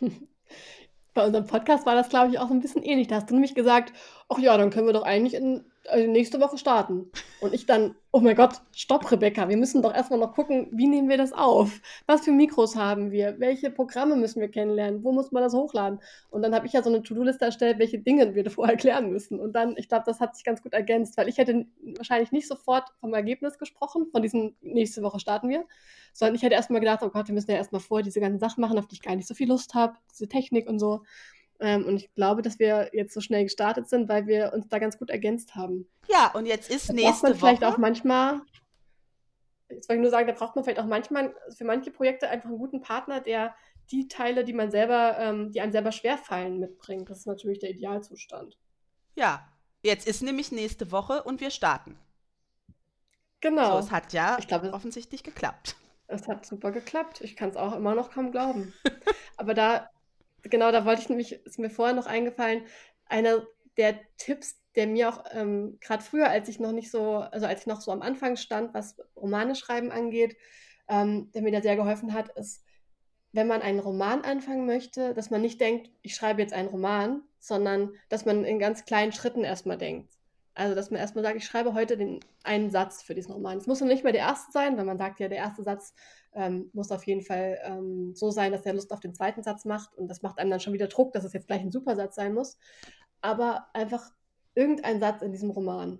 S1: [laughs]
S2: Bei unserem Podcast war das, glaube ich, auch so ein bisschen ähnlich. Da hast du nämlich gesagt, ach ja, dann können wir doch eigentlich in äh, nächste Woche starten. Und ich dann, oh mein Gott, stopp, Rebecca, wir müssen doch erstmal noch gucken, wie nehmen wir das auf? Was für Mikros haben wir? Welche Programme müssen wir kennenlernen? Wo muss man das hochladen? Und dann habe ich ja so eine To-Do-Liste erstellt, welche Dinge wir [laughs] davor erklären müssen. Und dann, ich glaube, das hat sich ganz gut ergänzt, weil ich hätte wahrscheinlich nicht sofort vom Ergebnis gesprochen, von diesem nächste Woche starten wir, sondern ich hätte erstmal gedacht, oh Gott, wir müssen ja erstmal vor diese ganzen Sachen machen, auf die ich gar nicht so viel Lust habe, diese Technik und so. Ähm, und ich glaube, dass wir jetzt so schnell gestartet sind, weil wir uns da ganz gut ergänzt haben.
S1: Ja, und jetzt ist
S2: da
S1: nächste
S2: braucht man
S1: Woche.
S2: vielleicht auch manchmal, jetzt wollte ich nur sagen, da braucht man vielleicht auch manchmal für manche Projekte einfach einen guten Partner, der die Teile, die man selber, ähm, die einem selber schwerfallen, mitbringt. Das ist natürlich der Idealzustand.
S1: Ja, jetzt ist nämlich nächste Woche und wir starten. So,
S2: Genau.
S1: es hat ja
S2: Ich glaube,
S1: offensichtlich geklappt.
S2: es hat super geklappt. Ich kann es auch immer noch kaum glauben. [laughs] Aber da, genau, da wollte ich nämlich, ist mir vorher noch eingefallen, einer der Tipps, der mir auch ähm, gerade früher, als ich noch nicht so, also als ich noch so am Anfang stand, was Romane schreiben angeht, ähm, der mir da sehr geholfen hat, ist, wenn man einen Roman anfangen möchte, dass man nicht denkt, ich schreibe jetzt einen Roman, sondern dass man in ganz kleinen Schritten erstmal denkt. Also, dass man erstmal sagt, ich schreibe heute den einen Satz für diesen Roman. Es muss noch nicht mal der erste sein, weil man sagt ja, der erste Satz ähm, muss auf jeden Fall ähm, so sein, dass er Lust auf den zweiten Satz macht. Und das macht einem dann schon wieder Druck, dass es jetzt gleich ein Supersatz sein muss. Aber einfach irgendein Satz in diesem Roman.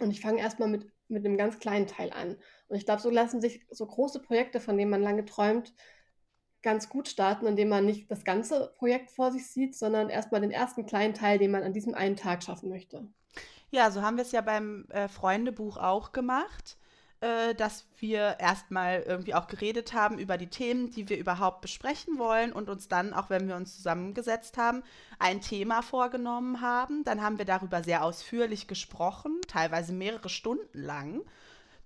S2: Und ich fange erstmal mit, mit einem ganz kleinen Teil an. Und ich glaube, so lassen sich so große Projekte, von denen man lange träumt, ganz gut starten, indem man nicht das ganze Projekt vor sich sieht, sondern erstmal den ersten kleinen Teil, den man an diesem einen Tag schaffen möchte.
S1: Ja, so haben wir es ja beim äh, Freundebuch auch gemacht, äh, dass wir erstmal irgendwie auch geredet haben über die Themen, die wir überhaupt besprechen wollen und uns dann, auch wenn wir uns zusammengesetzt haben, ein Thema vorgenommen haben. Dann haben wir darüber sehr ausführlich gesprochen, teilweise mehrere Stunden lang,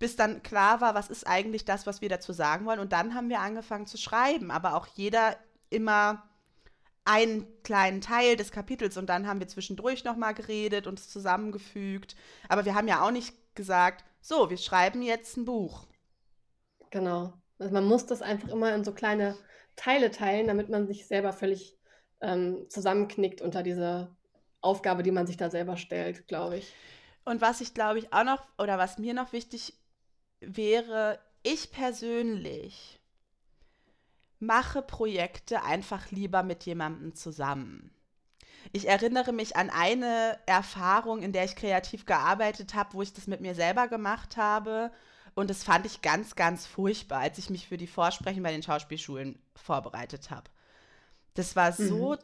S1: bis dann klar war, was ist eigentlich das, was wir dazu sagen wollen. Und dann haben wir angefangen zu schreiben, aber auch jeder immer einen kleinen Teil des Kapitels und dann haben wir zwischendurch nochmal geredet und es zusammengefügt. Aber wir haben ja auch nicht gesagt, so, wir schreiben jetzt ein Buch.
S2: Genau. Also man muss das einfach immer in so kleine Teile teilen, damit man sich selber völlig ähm, zusammenknickt unter dieser Aufgabe, die man sich da selber stellt, glaube ich.
S1: Und was ich glaube ich auch noch, oder was mir noch wichtig wäre, ich persönlich mache Projekte einfach lieber mit jemandem zusammen. Ich erinnere mich an eine Erfahrung, in der ich kreativ gearbeitet habe, wo ich das mit mir selber gemacht habe. Und das fand ich ganz, ganz furchtbar, als ich mich für die Vorsprechen bei den Schauspielschulen vorbereitet habe. Das war so
S2: Mhm.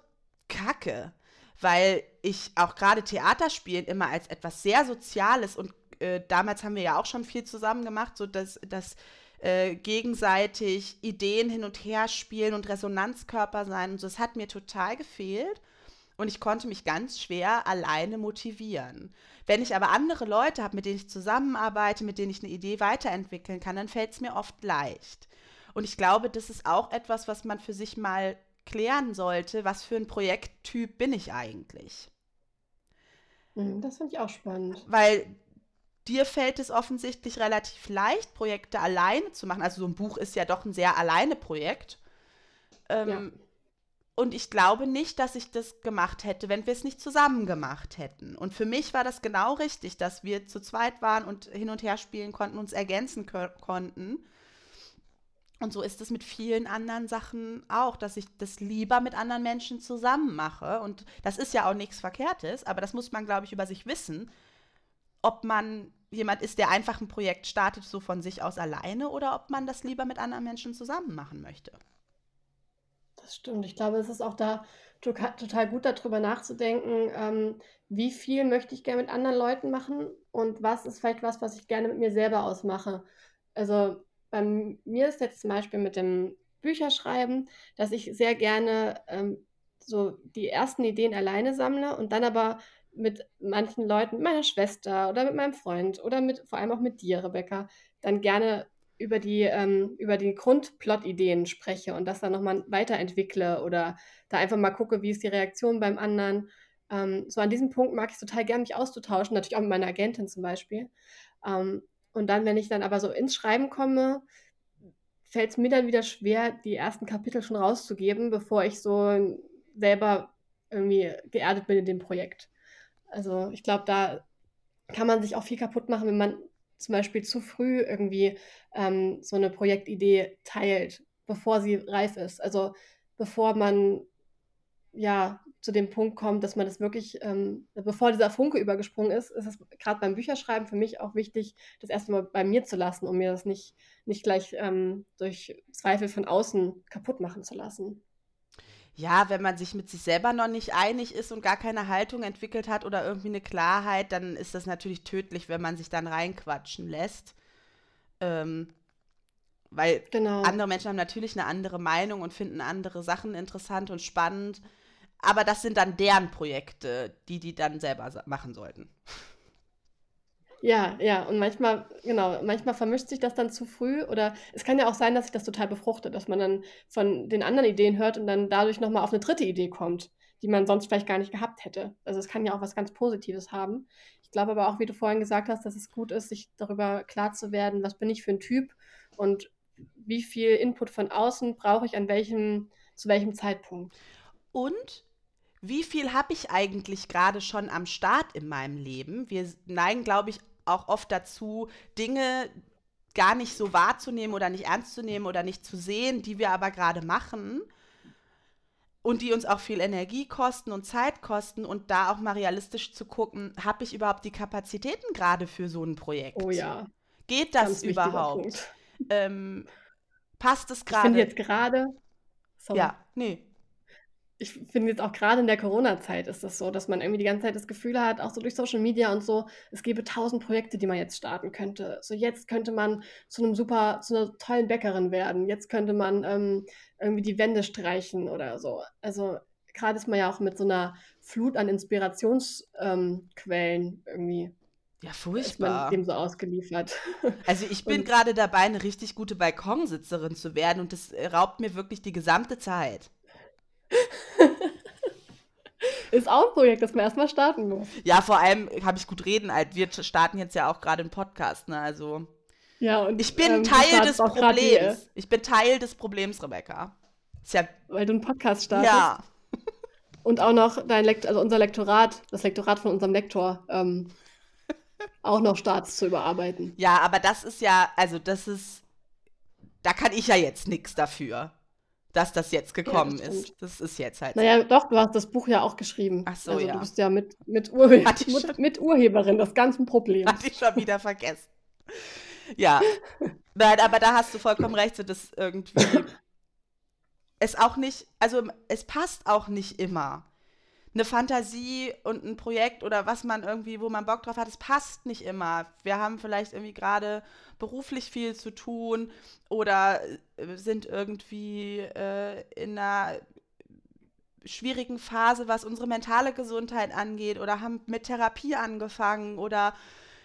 S1: kacke, weil ich auch gerade Theaterspielen immer als etwas sehr Soziales und äh, damals haben wir ja auch schon viel zusammen gemacht, so dass, dass äh, gegenseitig Ideen hin und her spielen und Resonanzkörper sein und so. Das hat mir total gefehlt und ich konnte mich ganz schwer alleine motivieren. Wenn ich aber andere Leute habe, mit denen ich zusammenarbeite, mit denen ich eine Idee weiterentwickeln kann, dann fällt es mir oft leicht. Und ich glaube, das ist auch etwas, was man für sich mal klären sollte. Was für ein Projekttyp bin ich eigentlich?
S2: Mhm, Das finde ich auch spannend.
S1: Weil dir fällt es offensichtlich relativ leicht, Projekte alleine zu machen. Also so ein Buch ist ja doch ein sehr alleine Projekt.
S2: Ja.
S1: Und ich glaube nicht, dass ich das gemacht hätte, wenn wir es nicht zusammen gemacht hätten. Und für mich war das genau richtig, dass wir zu zweit waren und hin und her spielen konnten, uns ergänzen ko konnten. Und so ist es mit vielen anderen Sachen auch, dass ich das lieber mit anderen Menschen zusammen mache. Und das ist ja auch nichts Verkehrtes, aber das muss man, glaube ich, über sich wissen, ob man jemand ist, der einfach ein Projekt startet, so von sich aus alleine, oder ob man das lieber mit anderen Menschen zusammen machen möchte.
S2: Das stimmt. Ich glaube, es ist auch da total gut, darüber nachzudenken, ähm, wie viel möchte ich gerne mit anderen Leuten machen und was ist vielleicht was, was ich gerne mit mir selber ausmache. Also bei mir ist jetzt zum Beispiel mit dem Bücherschreiben, dass ich sehr gerne ähm, so die ersten Ideen alleine sammle und dann aber mit manchen Leuten, mit meiner Schwester oder mit meinem Freund oder mit, vor allem auch mit dir, Rebecca, dann gerne über die, ähm, über die Grundplot-Ideen spreche und das dann nochmal weiterentwickle oder da einfach mal gucke, wie ist die Reaktion beim anderen. Ähm, so an diesem Punkt mag ich total gerne mich auszutauschen, natürlich auch mit meiner Agentin zum Beispiel. Ähm, und dann, wenn ich dann aber so ins Schreiben komme, fällt es mir dann wieder schwer, die ersten Kapitel schon rauszugeben, bevor ich so selber irgendwie geerdet bin in dem Projekt. Also ich glaube, da kann man sich auch viel kaputt machen, wenn man zum Beispiel zu früh irgendwie ähm, so eine Projektidee teilt, bevor sie reif ist. Also bevor man ja zu dem Punkt kommt, dass man das wirklich, ähm, bevor dieser Funke übergesprungen ist, ist es gerade beim Bücherschreiben für mich auch wichtig, das erstmal bei mir zu lassen, um mir das nicht, nicht gleich ähm, durch Zweifel von außen kaputt machen zu lassen.
S1: Ja, wenn man sich mit sich selber noch nicht einig ist und gar keine Haltung entwickelt hat oder irgendwie eine Klarheit, dann ist das natürlich tödlich, wenn man sich dann reinquatschen lässt. Ähm, weil genau. andere Menschen haben natürlich eine andere Meinung und finden andere Sachen interessant und spannend. Aber das sind dann deren Projekte, die die dann selber machen sollten.
S2: Ja, ja, und manchmal, genau, manchmal vermischt sich das dann zu früh oder es kann ja auch sein, dass sich das total befruchtet, dass man dann von den anderen Ideen hört und dann dadurch nochmal auf eine dritte Idee kommt, die man sonst vielleicht gar nicht gehabt hätte. Also es kann ja auch was ganz Positives haben. Ich glaube aber auch, wie du vorhin gesagt hast, dass es gut ist, sich darüber klar zu werden, was bin ich für ein Typ und wie viel Input von außen brauche ich an welchem, zu welchem Zeitpunkt.
S1: Und wie viel habe ich eigentlich gerade schon am Start in meinem Leben? Wir neigen, glaube ich, auch oft dazu, Dinge gar nicht so wahrzunehmen oder nicht ernst zu nehmen oder nicht zu sehen, die wir aber gerade machen und die uns auch viel Energie kosten und Zeit kosten und da auch mal realistisch zu gucken, habe ich überhaupt die Kapazitäten gerade für so ein Projekt?
S2: Oh ja.
S1: Geht das Ganz überhaupt? Ähm, passt es gerade?
S2: Ich finde jetzt gerade.
S1: Ja, nee
S2: ich finde jetzt auch gerade in der Corona-Zeit ist das so, dass man irgendwie die ganze Zeit das Gefühl hat, auch so durch Social Media und so, es gäbe tausend Projekte, die man jetzt starten könnte. So jetzt könnte man zu einem super, zu einer tollen Bäckerin werden. Jetzt könnte man ähm, irgendwie die Wände streichen oder so. Also gerade ist man ja auch mit so einer Flut an Inspirationsquellen ähm, irgendwie
S1: ja, furchtbar.
S2: Dem so ausgeliefert. [laughs]
S1: Also ich bin gerade dabei, eine richtig gute Balkonsitzerin zu werden und das raubt mir wirklich die gesamte Zeit. [laughs]
S2: Ist auch ein Projekt, das man erstmal starten muss.
S1: Ja, vor allem habe ich gut reden. Wir starten jetzt ja auch gerade einen Podcast, ne? Also.
S2: Ja, und
S1: ich bin ähm, Teil des Problems. Ich bin Teil des Problems, Rebecca.
S2: Ja Weil du einen Podcast startest.
S1: Ja. [laughs]
S2: Und auch noch dein Lekt also unser Lektorat, das Lektorat von unserem Lektor, ähm, [laughs] auch noch starts zu überarbeiten.
S1: Ja, aber das ist ja, also das ist, da kann ich ja jetzt nichts dafür dass das jetzt gekommen ja, das ist. Das ist jetzt halt.
S2: Naja, doch, du hast das Buch ja auch geschrieben.
S1: Ach so,
S2: also,
S1: ja.
S2: Du bist ja mit, mit, Urhe mit, mit, Urheberin des ganzen Problems.
S1: Hatte ich schon wieder vergessen. Ja. [laughs] Nein, aber da hast du vollkommen recht, so dass irgendwie [laughs] es auch nicht, also es passt auch nicht immer eine Fantasie und ein Projekt oder was man irgendwie, wo man Bock drauf hat, es passt nicht immer. Wir haben vielleicht irgendwie gerade beruflich viel zu tun oder äh, sind irgendwie äh, in einer schwierigen Phase, was unsere mentale Gesundheit angeht oder haben mit Therapie angefangen oder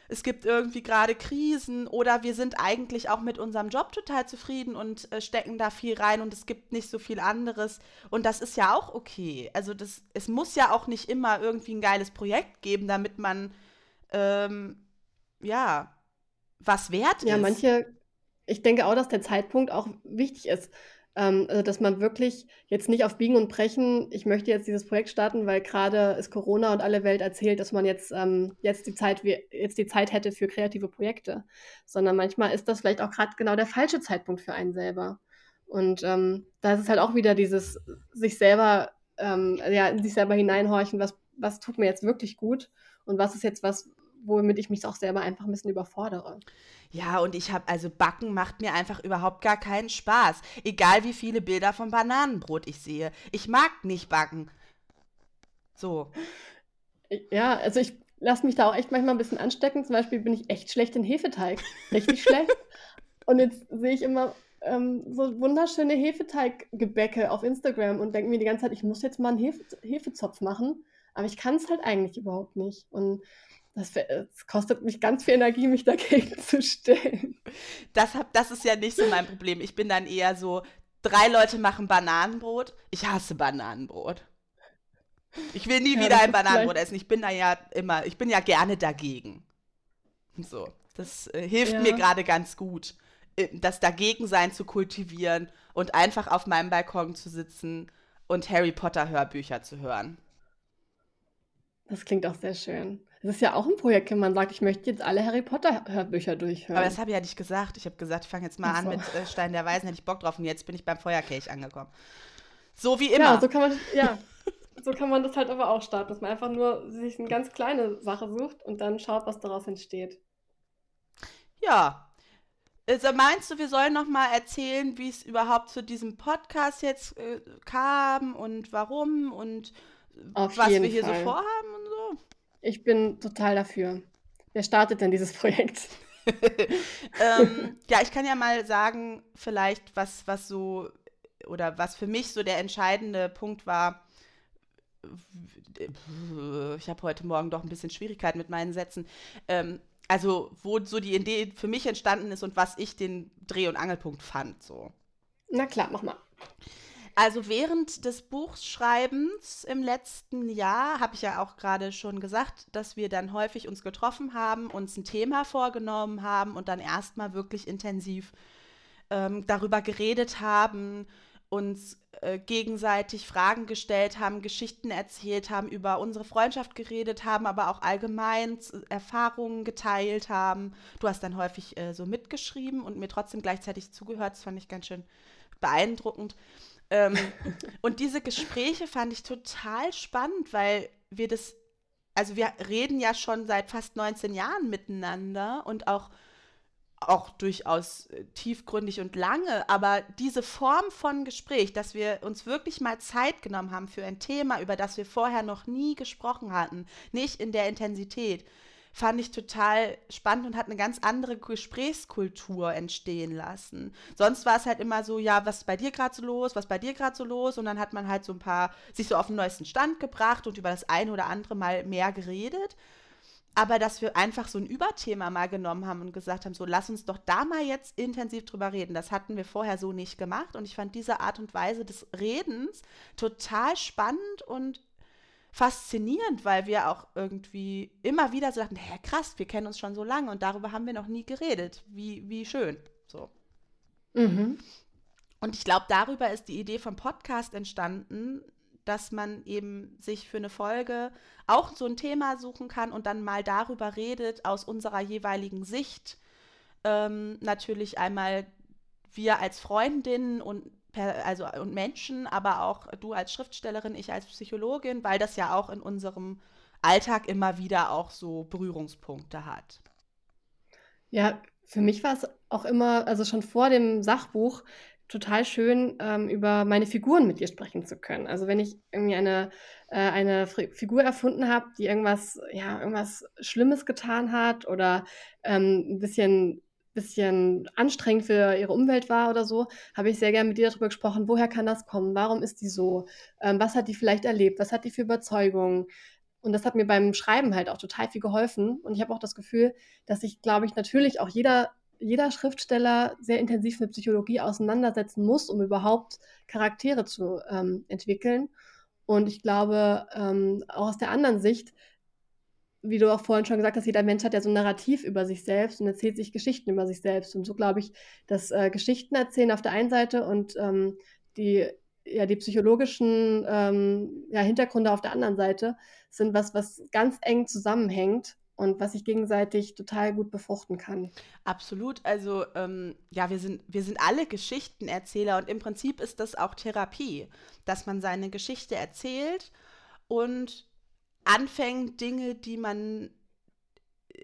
S1: es gibt irgendwie gerade Krisen oder wir sind eigentlich auch mit unserem Job total zufrieden und äh, stecken da viel rein und es gibt nicht so viel anderes. Und das ist ja auch okay. Also das, es muss ja auch nicht immer irgendwie ein geiles Projekt geben, damit man ähm, ja was wert
S2: ist. Ja, manche, ich denke auch, dass der Zeitpunkt auch wichtig ist. Ähm, also, dass man wirklich jetzt nicht auf Biegen und Brechen, ich möchte jetzt dieses Projekt starten, weil gerade ist Corona und alle Welt erzählt, dass man jetzt, ähm, jetzt, die Zeit, jetzt die Zeit hätte für kreative Projekte, sondern manchmal ist das vielleicht auch gerade genau der falsche Zeitpunkt für einen selber. Und ähm, da ist es halt auch wieder dieses sich selber, ähm, ja, in sich selber hineinhorchen, was, was tut mir jetzt wirklich gut und was ist jetzt was, womit ich mich auch selber einfach ein bisschen überfordere.
S1: Ja, und ich habe, also Backen macht mir einfach überhaupt gar keinen Spaß. Egal wie viele Bilder von Bananenbrot ich sehe. Ich mag nicht backen. So.
S2: Ja, also ich lasse mich da auch echt manchmal ein bisschen anstecken. Zum Beispiel bin ich echt schlecht in Hefeteig. Richtig schlecht. [laughs] Und jetzt sehe ich immer ähm, so wunderschöne Hefeteiggebäcke auf Instagram und denke mir die ganze Zeit, ich muss jetzt mal einen Hefe Hefezopf machen. Aber ich kann es halt eigentlich überhaupt nicht. Und das, das, kostet mich ganz viel Energie, mich dagegen zu stellen.
S1: Das, hab, das ist ja nicht so mein Problem. Ich bin dann eher so, drei Leute machen Bananenbrot. Ich hasse Bananenbrot. Ich will nie ja, wieder ein Bananenbrot essen. Ich bin da ja immer, ich bin ja gerne dagegen. So, das äh, hilft ja. mir gerade ganz gut, äh, das Dagegensein zu kultivieren und einfach auf meinem Balkon zu sitzen und Harry Potter Hörbücher zu hören.
S2: Das klingt auch sehr schön. Das ist ja auch ein Projekt, wenn man sagt, ich möchte jetzt alle Harry Potter-Hörbücher durchhören.
S1: Aber das habe ich ja nicht gesagt. Ich habe gesagt, ich fange jetzt mal an mit äh, Stein der Weisen, hätte ich Bock drauf und jetzt bin ich beim Feuerkelch angekommen. So wie immer.
S2: Ja, so kann man, ja, [laughs] so kann man das halt aber auch starten, dass man einfach nur sich eine ganz kleine Sache sucht und dann schaut, was daraus entsteht.
S1: Ja. Also meinst du, wir sollen noch mal erzählen, wie es überhaupt zu diesem Podcast jetzt äh, kam und warum und Auf was wir hier Fall. so vorhaben und so?
S2: Ich bin total dafür. Wer startet denn dieses [laughs] Projekt? [laughs]
S1: ähm, ja, ich kann ja mal sagen, vielleicht, was, was so oder was für mich so der entscheidende Punkt war. Ich habe heute Morgen doch ein bisschen Schwierigkeiten mit meinen Sätzen. Ähm, also, wo so die Idee für mich entstanden ist und was ich den Dreh- und Angelpunkt fand. So.
S2: Na klar, mach mal.
S1: Also während des Buchschreibens im letzten Jahr habe ich ja auch gerade schon gesagt, dass wir dann häufig uns getroffen haben, uns ein Thema vorgenommen haben und dann erstmal wirklich intensiv ähm, darüber geredet haben, uns äh, gegenseitig Fragen gestellt haben, Geschichten erzählt haben, über unsere Freundschaft geredet haben, aber auch allgemein Erfahrungen geteilt haben. Du hast dann häufig äh, so mitgeschrieben und mir trotzdem gleichzeitig zugehört. Das fand ich ganz schön beeindruckend. Ähm, [laughs] und diese Gespräche fand ich total spannend, weil wir das, also wir reden ja schon seit fast 19 Jahren miteinander und auch, auch durchaus äh, tiefgründig und lange, aber diese Form von Gespräch, dass wir uns wirklich mal Zeit genommen haben für ein Thema, über das wir vorher noch nie gesprochen hatten, nicht in der Intensität, fand ich total spannend und hat eine ganz andere Gesprächskultur entstehen lassen. Sonst war es halt immer so, ja, was ist bei dir gerade so los, was ist bei dir gerade so los und dann hat man halt so ein paar, sich so auf den neuesten Stand gebracht und über das eine oder andere mal mehr geredet. Aber dass wir einfach so ein Überthema mal genommen haben und gesagt haben, so lass uns doch da mal jetzt intensiv drüber reden. Das hatten wir vorher so nicht gemacht und ich fand diese Art und Weise des Redens total spannend und faszinierend, weil wir auch irgendwie immer wieder so dachten, hä, krass, wir kennen uns schon so lange und darüber haben wir noch nie geredet. Wie, wie schön. So. Mhm. Und ich glaube, darüber ist die Idee vom Podcast entstanden, dass man eben sich für eine Folge auch so ein Thema suchen kann und dann mal darüber redet aus unserer jeweiligen Sicht. Ähm, natürlich einmal wir als Freundinnen und also und Menschen, aber auch du als Schriftstellerin, ich als Psychologin, weil das ja auch in unserem Alltag immer wieder auch so Berührungspunkte hat.
S2: Ja, für mich war es auch immer, also schon vor dem Sachbuch, total schön, ähm, über meine Figuren mit dir sprechen zu können. Also wenn ich irgendwie eine, äh, eine Figur erfunden habe, die irgendwas, ja, irgendwas Schlimmes getan hat oder ähm, ein bisschen bisschen anstrengend für ihre Umwelt war oder so, habe ich sehr gerne mit dir darüber gesprochen, woher kann das kommen, warum ist die so, ähm, was hat die vielleicht erlebt, was hat die für Überzeugungen. Und das hat mir beim Schreiben halt auch total viel geholfen. Und ich habe auch das Gefühl, dass sich, glaube ich, natürlich auch jeder, jeder Schriftsteller sehr intensiv mit Psychologie auseinandersetzen muss, um überhaupt Charaktere zu ähm, entwickeln. Und ich glaube, ähm, auch aus der anderen Sicht, wie du auch vorhin schon gesagt hast, jeder Mensch hat ja so ein Narrativ über sich selbst und erzählt sich Geschichten über sich selbst. Und so glaube ich, dass äh, Geschichten erzählen auf der einen Seite und ähm, die, ja, die psychologischen ähm, ja, Hintergründe auf der anderen Seite sind was, was ganz eng zusammenhängt und was sich gegenseitig total gut befruchten kann.
S1: Absolut. Also ähm, ja, wir sind, wir sind alle Geschichtenerzähler und im Prinzip ist das auch Therapie, dass man seine Geschichte erzählt und anfängt, Dinge, die man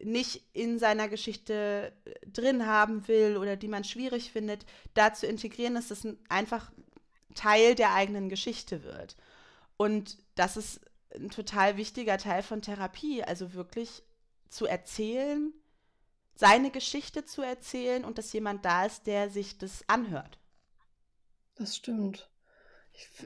S1: nicht in seiner Geschichte drin haben will oder die man schwierig findet, da zu integrieren, dass das einfach Teil der eigenen Geschichte wird. Und das ist ein total wichtiger Teil von Therapie, also wirklich zu erzählen, seine Geschichte zu erzählen und dass jemand da ist, der sich das anhört.
S2: Das stimmt.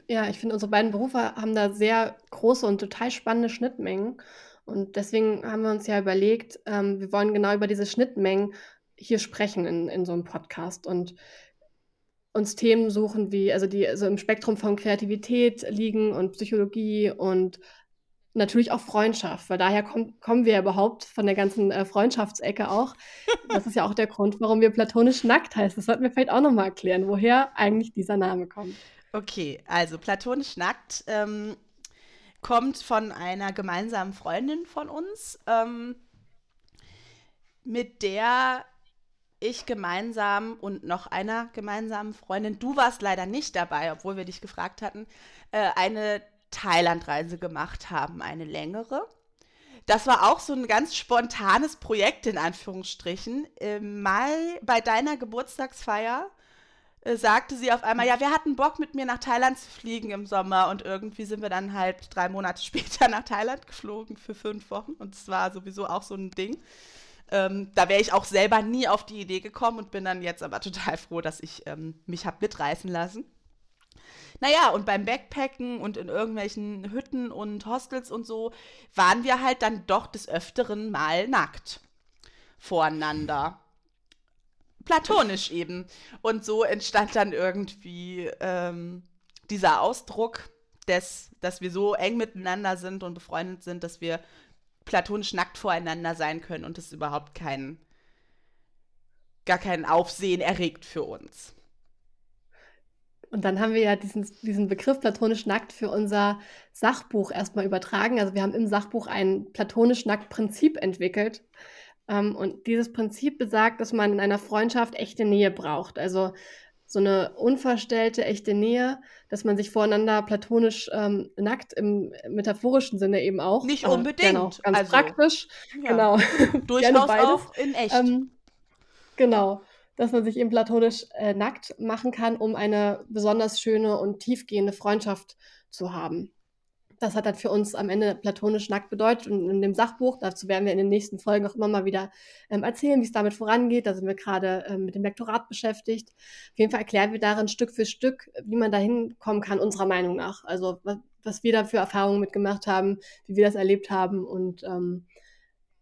S2: Ja, ich finde, unsere beiden Berufe haben da sehr große und total spannende Schnittmengen. Und deswegen haben wir uns ja überlegt, ähm, wir wollen genau über diese Schnittmengen hier sprechen in, in so einem Podcast und uns Themen suchen, wie, also die so im Spektrum von Kreativität liegen und Psychologie und natürlich auch Freundschaft, weil daher komm, kommen wir ja überhaupt von der ganzen äh, Freundschaftsecke auch. Das ist ja auch der Grund, warum wir platonisch nackt heißt. Das sollten wir vielleicht auch nochmal erklären, woher eigentlich dieser Name kommt.
S1: Okay, also platonisch nackt ähm, kommt von einer gemeinsamen Freundin von uns, ähm, mit der ich gemeinsam und noch einer gemeinsamen Freundin, du warst leider nicht dabei, obwohl wir dich gefragt hatten, äh, eine Thailandreise gemacht haben, eine längere. Das war auch so ein ganz spontanes Projekt in Anführungsstrichen. Im Mai bei deiner Geburtstagsfeier äh, sagte sie auf einmal, ja, wir hatten Bock mit mir nach Thailand zu fliegen im Sommer und irgendwie sind wir dann halt drei Monate [laughs] später nach Thailand geflogen für fünf Wochen und es war sowieso auch so ein Ding. Ähm, da wäre ich auch selber nie auf die Idee gekommen und bin dann jetzt aber total froh, dass ich ähm, mich habe mitreißen lassen. Naja, und beim Backpacken und in irgendwelchen Hütten und Hostels und so waren wir halt dann doch des Öfteren mal nackt voreinander. Platonisch eben. Und so entstand dann irgendwie ähm, dieser Ausdruck, des, dass wir so eng miteinander sind und befreundet sind, dass wir platonisch nackt voreinander sein können und es überhaupt keinen, gar kein Aufsehen erregt für uns.
S2: Und dann haben wir ja diesen, diesen Begriff platonisch nackt für unser Sachbuch erstmal übertragen. Also wir haben im Sachbuch ein platonisch nackt Prinzip entwickelt. Ähm, und dieses Prinzip besagt, dass man in einer Freundschaft echte Nähe braucht. Also so eine unverstellte, echte Nähe, dass man sich voreinander platonisch ähm, nackt im metaphorischen Sinne eben auch.
S1: Nicht äh, unbedingt.
S2: Genau, ganz also, praktisch.
S1: Ja. Genau. [laughs] Durchaus auch in echt. Ähm,
S2: genau dass man sich eben platonisch äh, nackt machen kann, um eine besonders schöne und tiefgehende Freundschaft zu haben. Das hat dann für uns am Ende platonisch nackt bedeutet. Und in dem Sachbuch, dazu werden wir in den nächsten Folgen auch immer mal wieder ähm, erzählen, wie es damit vorangeht. Da sind wir gerade ähm, mit dem Lektorat beschäftigt. Auf jeden Fall erklären wir darin Stück für Stück, wie man da hinkommen kann, unserer Meinung nach. Also was, was wir da für Erfahrungen mitgemacht haben, wie wir das erlebt haben und ähm,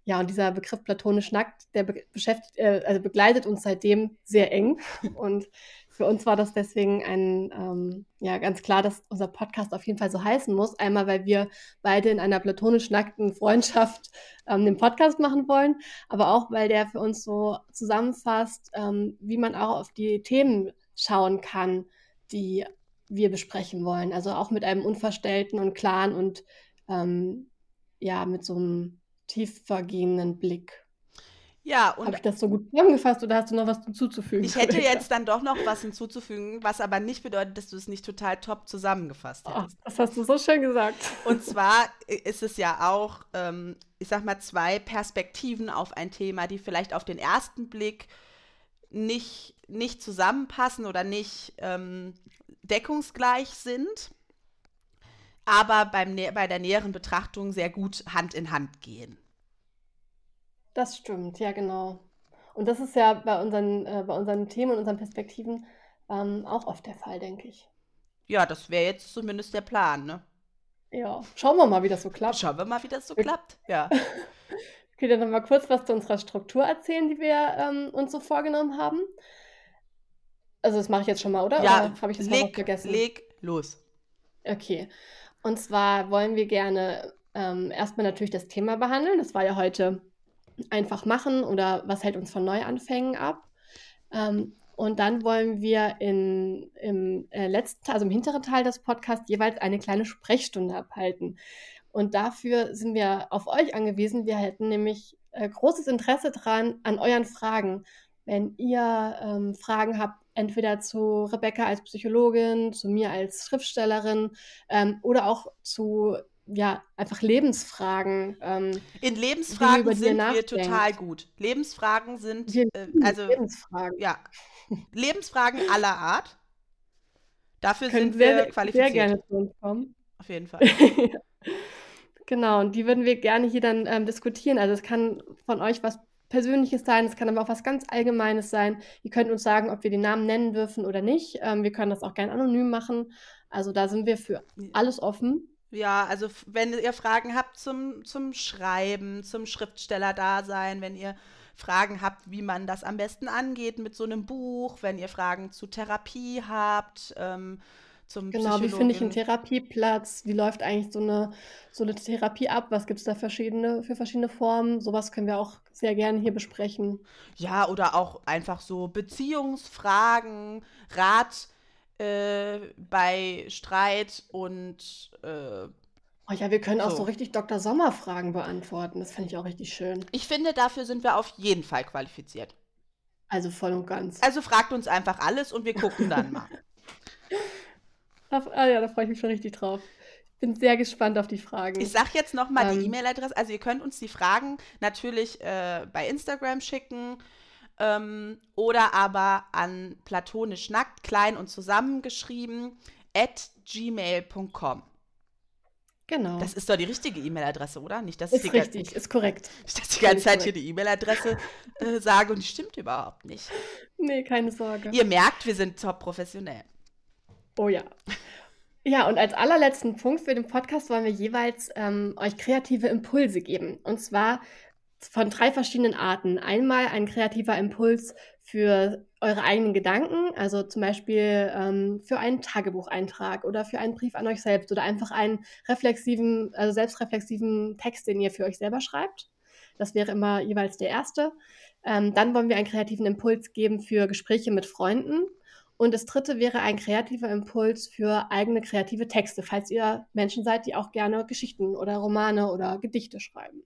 S2: ja, und dieser Begriff platonisch nackt, der be beschäftigt, äh, also begleitet uns seitdem sehr eng. [laughs] Und für uns war das deswegen ein, ähm, ja, ganz klar, dass unser Podcast auf jeden Fall so heißen muss. Einmal, weil wir beide in einer platonisch nackten Freundschaft ähm, den Podcast machen wollen, aber auch, weil der für uns so zusammenfasst, ähm, wie man auch auf die Themen schauen kann, die wir besprechen wollen. Also auch mit einem unverstellten und klaren und ähm, ja, mit so einem tiefergehenden Blick.
S1: Ja, und
S2: habe ich das so gut zusammengefasst oder hast du noch was hinzuzufügen?
S1: Ich hätte jetzt dann doch noch was hinzuzufügen, was aber nicht bedeutet, dass du es nicht total top zusammengefasst
S2: oh, hättest. Oh, das hast du so schön gesagt.
S1: Und zwar ist es ja auch, ähm, ich sag mal, zwei Perspektiven auf ein Thema, die vielleicht auf den ersten Blick nicht, nicht zusammenpassen oder nicht ähm, deckungsgleich sind aber beim, bei der näheren Betrachtung sehr gut Hand in Hand gehen.
S2: Das stimmt, ja, genau. Und das ist ja bei unseren, äh, bei unseren Themen und unseren Perspektiven ähm, auch oft der Fall, denke ich.
S1: Ja, das wäre jetzt zumindest der Plan, ne?
S2: Ja, schauen wir mal, wie das so klappt.
S1: Schauen wir mal, wie das so klappt, ja. [laughs]
S2: Ich will dir noch mal kurz was zu unserer Struktur erzählen, die wir ähm, uns so vorgenommen haben. Also das mache ich jetzt schon mal, oder?
S1: Ja,
S2: habe ich das
S1: leg,
S2: noch vergessen?
S1: Leg los.
S2: Okay. Und zwar wollen wir gerne ähm, erstmal natürlich das Thema behandeln. Das war ja heute einfach machen oder was hält uns von Neuanfängen ab. Ähm, und dann wollen wir in, im äh, letzten, also im hinteren Teil des Podcasts jeweils eine kleine Sprechstunde abhalten. Und dafür sind wir auf euch angewiesen. Wir hätten nämlich äh, großes Interesse daran an euren Fragen. Wenn ihr ähm, Fragen habt, entweder zu Rebecca als Psychologin, zu mir als Schriftstellerin ähm, oder auch zu ja, einfach Lebensfragen. Ähm,
S1: In Lebensfragen sind wir total gut. Lebensfragen sind, äh, also,
S2: Lebensfragen.
S1: ja, Lebensfragen aller Art. Dafür Können sind wir sehr, qualifiziert.
S2: Sehr gerne zu uns kommen.
S1: Auf jeden Fall. [laughs]
S2: genau, und die würden wir gerne hier dann ähm, diskutieren. Also es kann von euch was Persönliches sein, es kann aber auch was ganz Allgemeines sein. Ihr könnt uns sagen, ob wir den Namen nennen dürfen oder nicht. Ähm, wir können das auch gerne anonym machen. Also da sind wir für alles offen.
S1: Ja, also wenn ihr Fragen habt zum, zum Schreiben, zum Schriftsteller-Dasein, wenn ihr Fragen habt, wie man das am besten angeht mit so einem Buch, wenn ihr Fragen zu Therapie habt, ähm, zum
S2: Genau, wie finde ich einen Therapieplatz? Wie läuft eigentlich so eine, so eine Therapie ab? Was gibt es da verschiedene, für verschiedene Formen? Sowas können wir auch sehr gerne hier besprechen.
S1: Ja, oder auch einfach so Beziehungsfragen, Rat äh, bei Streit und äh,
S2: Oh ja, wir können auch so, so richtig Dr. Sommer-Fragen beantworten. Das finde ich auch richtig schön.
S1: Ich finde, dafür sind wir auf jeden Fall qualifiziert.
S2: Also voll und ganz.
S1: Also fragt uns einfach alles und wir gucken dann mal. [laughs]
S2: ah ja, da freue ich mich schon richtig drauf. Ich bin sehr gespannt auf die Fragen.
S1: Ich sage jetzt nochmal ähm, die E-Mail-Adresse. Also ihr könnt uns die Fragen natürlich äh, bei Instagram schicken ähm, oder aber an platonisch nackt, klein und zusammengeschrieben at gmail.com.
S2: Genau.
S1: Das ist doch die richtige E-Mail-Adresse, oder? Nicht,
S2: dass ist ich richtig, ganze, ist korrekt. [laughs]
S1: Nicht, dass ich die ganze Zeit hier die E-Mail-Adresse äh, sage und die stimmt überhaupt nicht.
S2: Nee, keine Sorge.
S1: Ihr merkt, wir sind top professionell.
S2: Oh ja. Ja, und als allerletzten Punkt für den Podcast wollen wir jeweils ähm, euch kreative Impulse geben. Und zwar von drei verschiedenen Arten. Einmal ein kreativer Impuls für eure eigenen Gedanken, also zum Beispiel ähm, für einen Tagebucheintrag oder für einen Brief an euch selbst oder einfach einen reflexiven, also selbstreflexiven Text, den ihr für euch selber schreibt. Das wäre immer jeweils der erste. Ähm, dann wollen wir einen kreativen Impuls geben für Gespräche mit Freunden. Und das dritte wäre ein kreativer Impuls für eigene kreative Texte, falls ihr Menschen seid, die auch gerne Geschichten oder Romane oder Gedichte schreiben.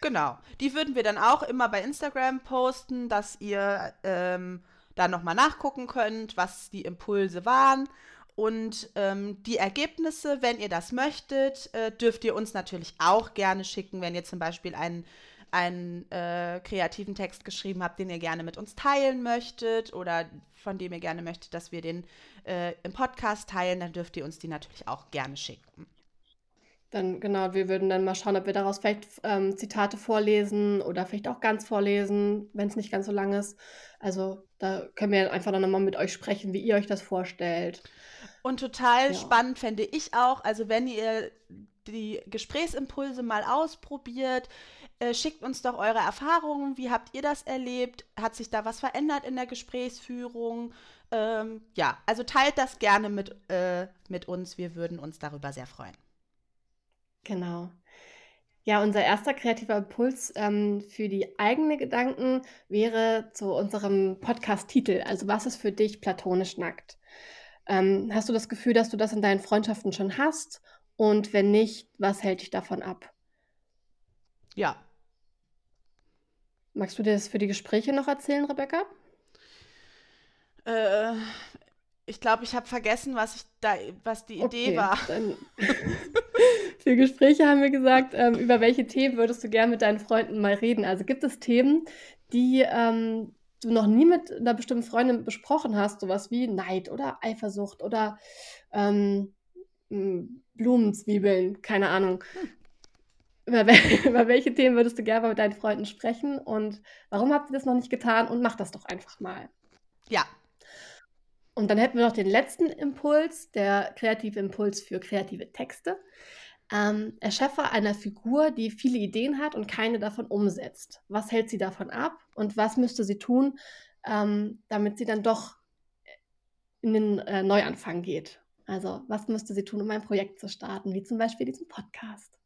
S1: Genau. Die würden wir dann auch immer bei Instagram posten, dass ihr ähm, da nochmal nachgucken könnt, was die Impulse waren. Und ähm, die Ergebnisse, wenn ihr das möchtet, äh, dürft ihr uns natürlich auch gerne schicken, wenn ihr zum Beispiel einen, einen äh, kreativen Text geschrieben habt, den ihr gerne mit uns teilen möchtet oder von dem ihr gerne möchtet, dass wir den äh, im Podcast teilen, dann dürft ihr uns die natürlich auch gerne schicken.
S2: Dann, genau, wir würden dann mal schauen, ob wir daraus vielleicht ähm, Zitate vorlesen oder vielleicht auch ganz vorlesen, wenn es nicht ganz so lang ist. Also da können wir einfach dann nochmal mit euch sprechen, wie ihr euch das vorstellt.
S1: Und total ja. spannend fände ich auch, also wenn ihr die Gesprächsimpulse mal ausprobiert, äh, schickt uns doch eure Erfahrungen. Wie habt ihr das erlebt? Hat sich da was verändert in der Gesprächsführung? Ähm, ja, also teilt das gerne mit, äh, mit uns. Wir würden uns darüber sehr freuen.
S2: Genau. Ja, unser erster kreativer Impuls ähm, für die eigenen Gedanken wäre zu unserem Podcast-Titel. Also, was ist für dich platonisch nackt? Ähm, hast du das Gefühl, dass du das in deinen Freundschaften schon hast? Und wenn nicht, was hält dich davon ab?
S1: Ja.
S2: Magst du dir das für die Gespräche noch erzählen, Rebecca?
S1: Äh, ich glaube, ich habe vergessen, was ich da, was die Idee okay, war. [laughs]
S2: für Gespräche haben wir gesagt, ähm, über welche Themen würdest du gerne mit deinen Freunden mal reden? Also gibt es Themen, die ähm, du noch nie mit einer bestimmten Freundin besprochen hast, sowas wie Neid oder Eifersucht oder ähm, Blumenzwiebeln, keine Ahnung. Hm. Über, wel [laughs] über, welche Themen würdest du gerne mit deinen Freunden sprechen und warum habt ihr das noch nicht getan und mach das doch einfach mal.
S1: Ja,
S2: und dann hätten wir noch den letzten Impuls, der kreative Impuls für kreative Texte. Ähm, erschaffe eine Figur, die viele Ideen hat und keine davon umsetzt. Was hält sie davon ab und was müsste sie tun, ähm, damit sie dann doch in den äh, Neuanfang geht? Also, was müsste sie tun, um ein Projekt zu starten, wie zum Beispiel diesen Podcast?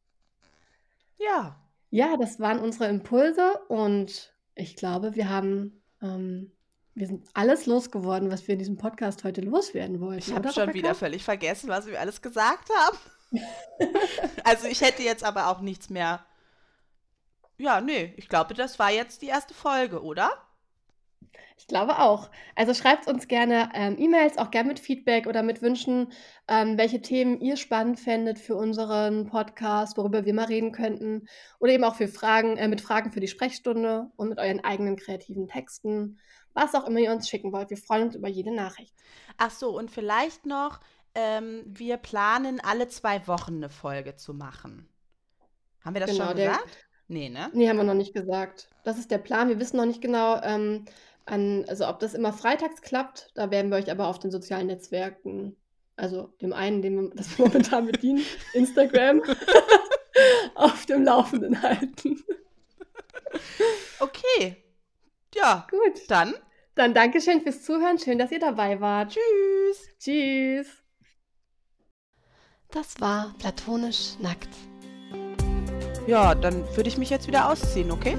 S1: Ja.
S2: Ja, das waren unsere Impulse und ich glaube, wir haben ähm, wir sind alles losgeworden, was wir in diesem Podcast heute loswerden wollten.
S1: Ich habe schon wieder völlig vergessen, was wir alles gesagt haben. [laughs] also ich hätte jetzt aber auch nichts mehr. Ja, nee, ich glaube, das war jetzt die erste Folge, oder?
S2: Ich glaube auch. Also schreibt uns gerne ähm, E-Mails, auch gerne mit Feedback oder mit Wünschen, ähm, welche Themen ihr spannend fändet für unseren Podcast, worüber wir mal reden könnten. Oder eben auch für Fragen, äh, mit Fragen für die Sprechstunde und mit euren eigenen kreativen Texten was auch immer ihr uns schicken wollt. Wir freuen uns über jede Nachricht.
S1: Ach so, und vielleicht noch, ähm, wir planen alle zwei Wochen eine Folge zu machen. Haben wir das genau, schon gesagt? Der,
S2: nee, ne? Nee, haben wir noch nicht gesagt. Das ist der Plan. Wir wissen noch nicht genau, ähm, an, also ob das immer freitags klappt. Da werden wir euch aber auf den sozialen Netzwerken, also dem einen, den wir [laughs] das momentan bedienen, Instagram, [laughs] auf dem Laufenden halten.
S1: Okay, ja. Gut. Dann.
S2: Dann Dankeschön fürs Zuhören. Schön, dass ihr dabei wart.
S1: Tschüss.
S2: Tschüss.
S1: Das war platonisch nackt. Ja, dann würde ich mich jetzt wieder ausziehen, okay?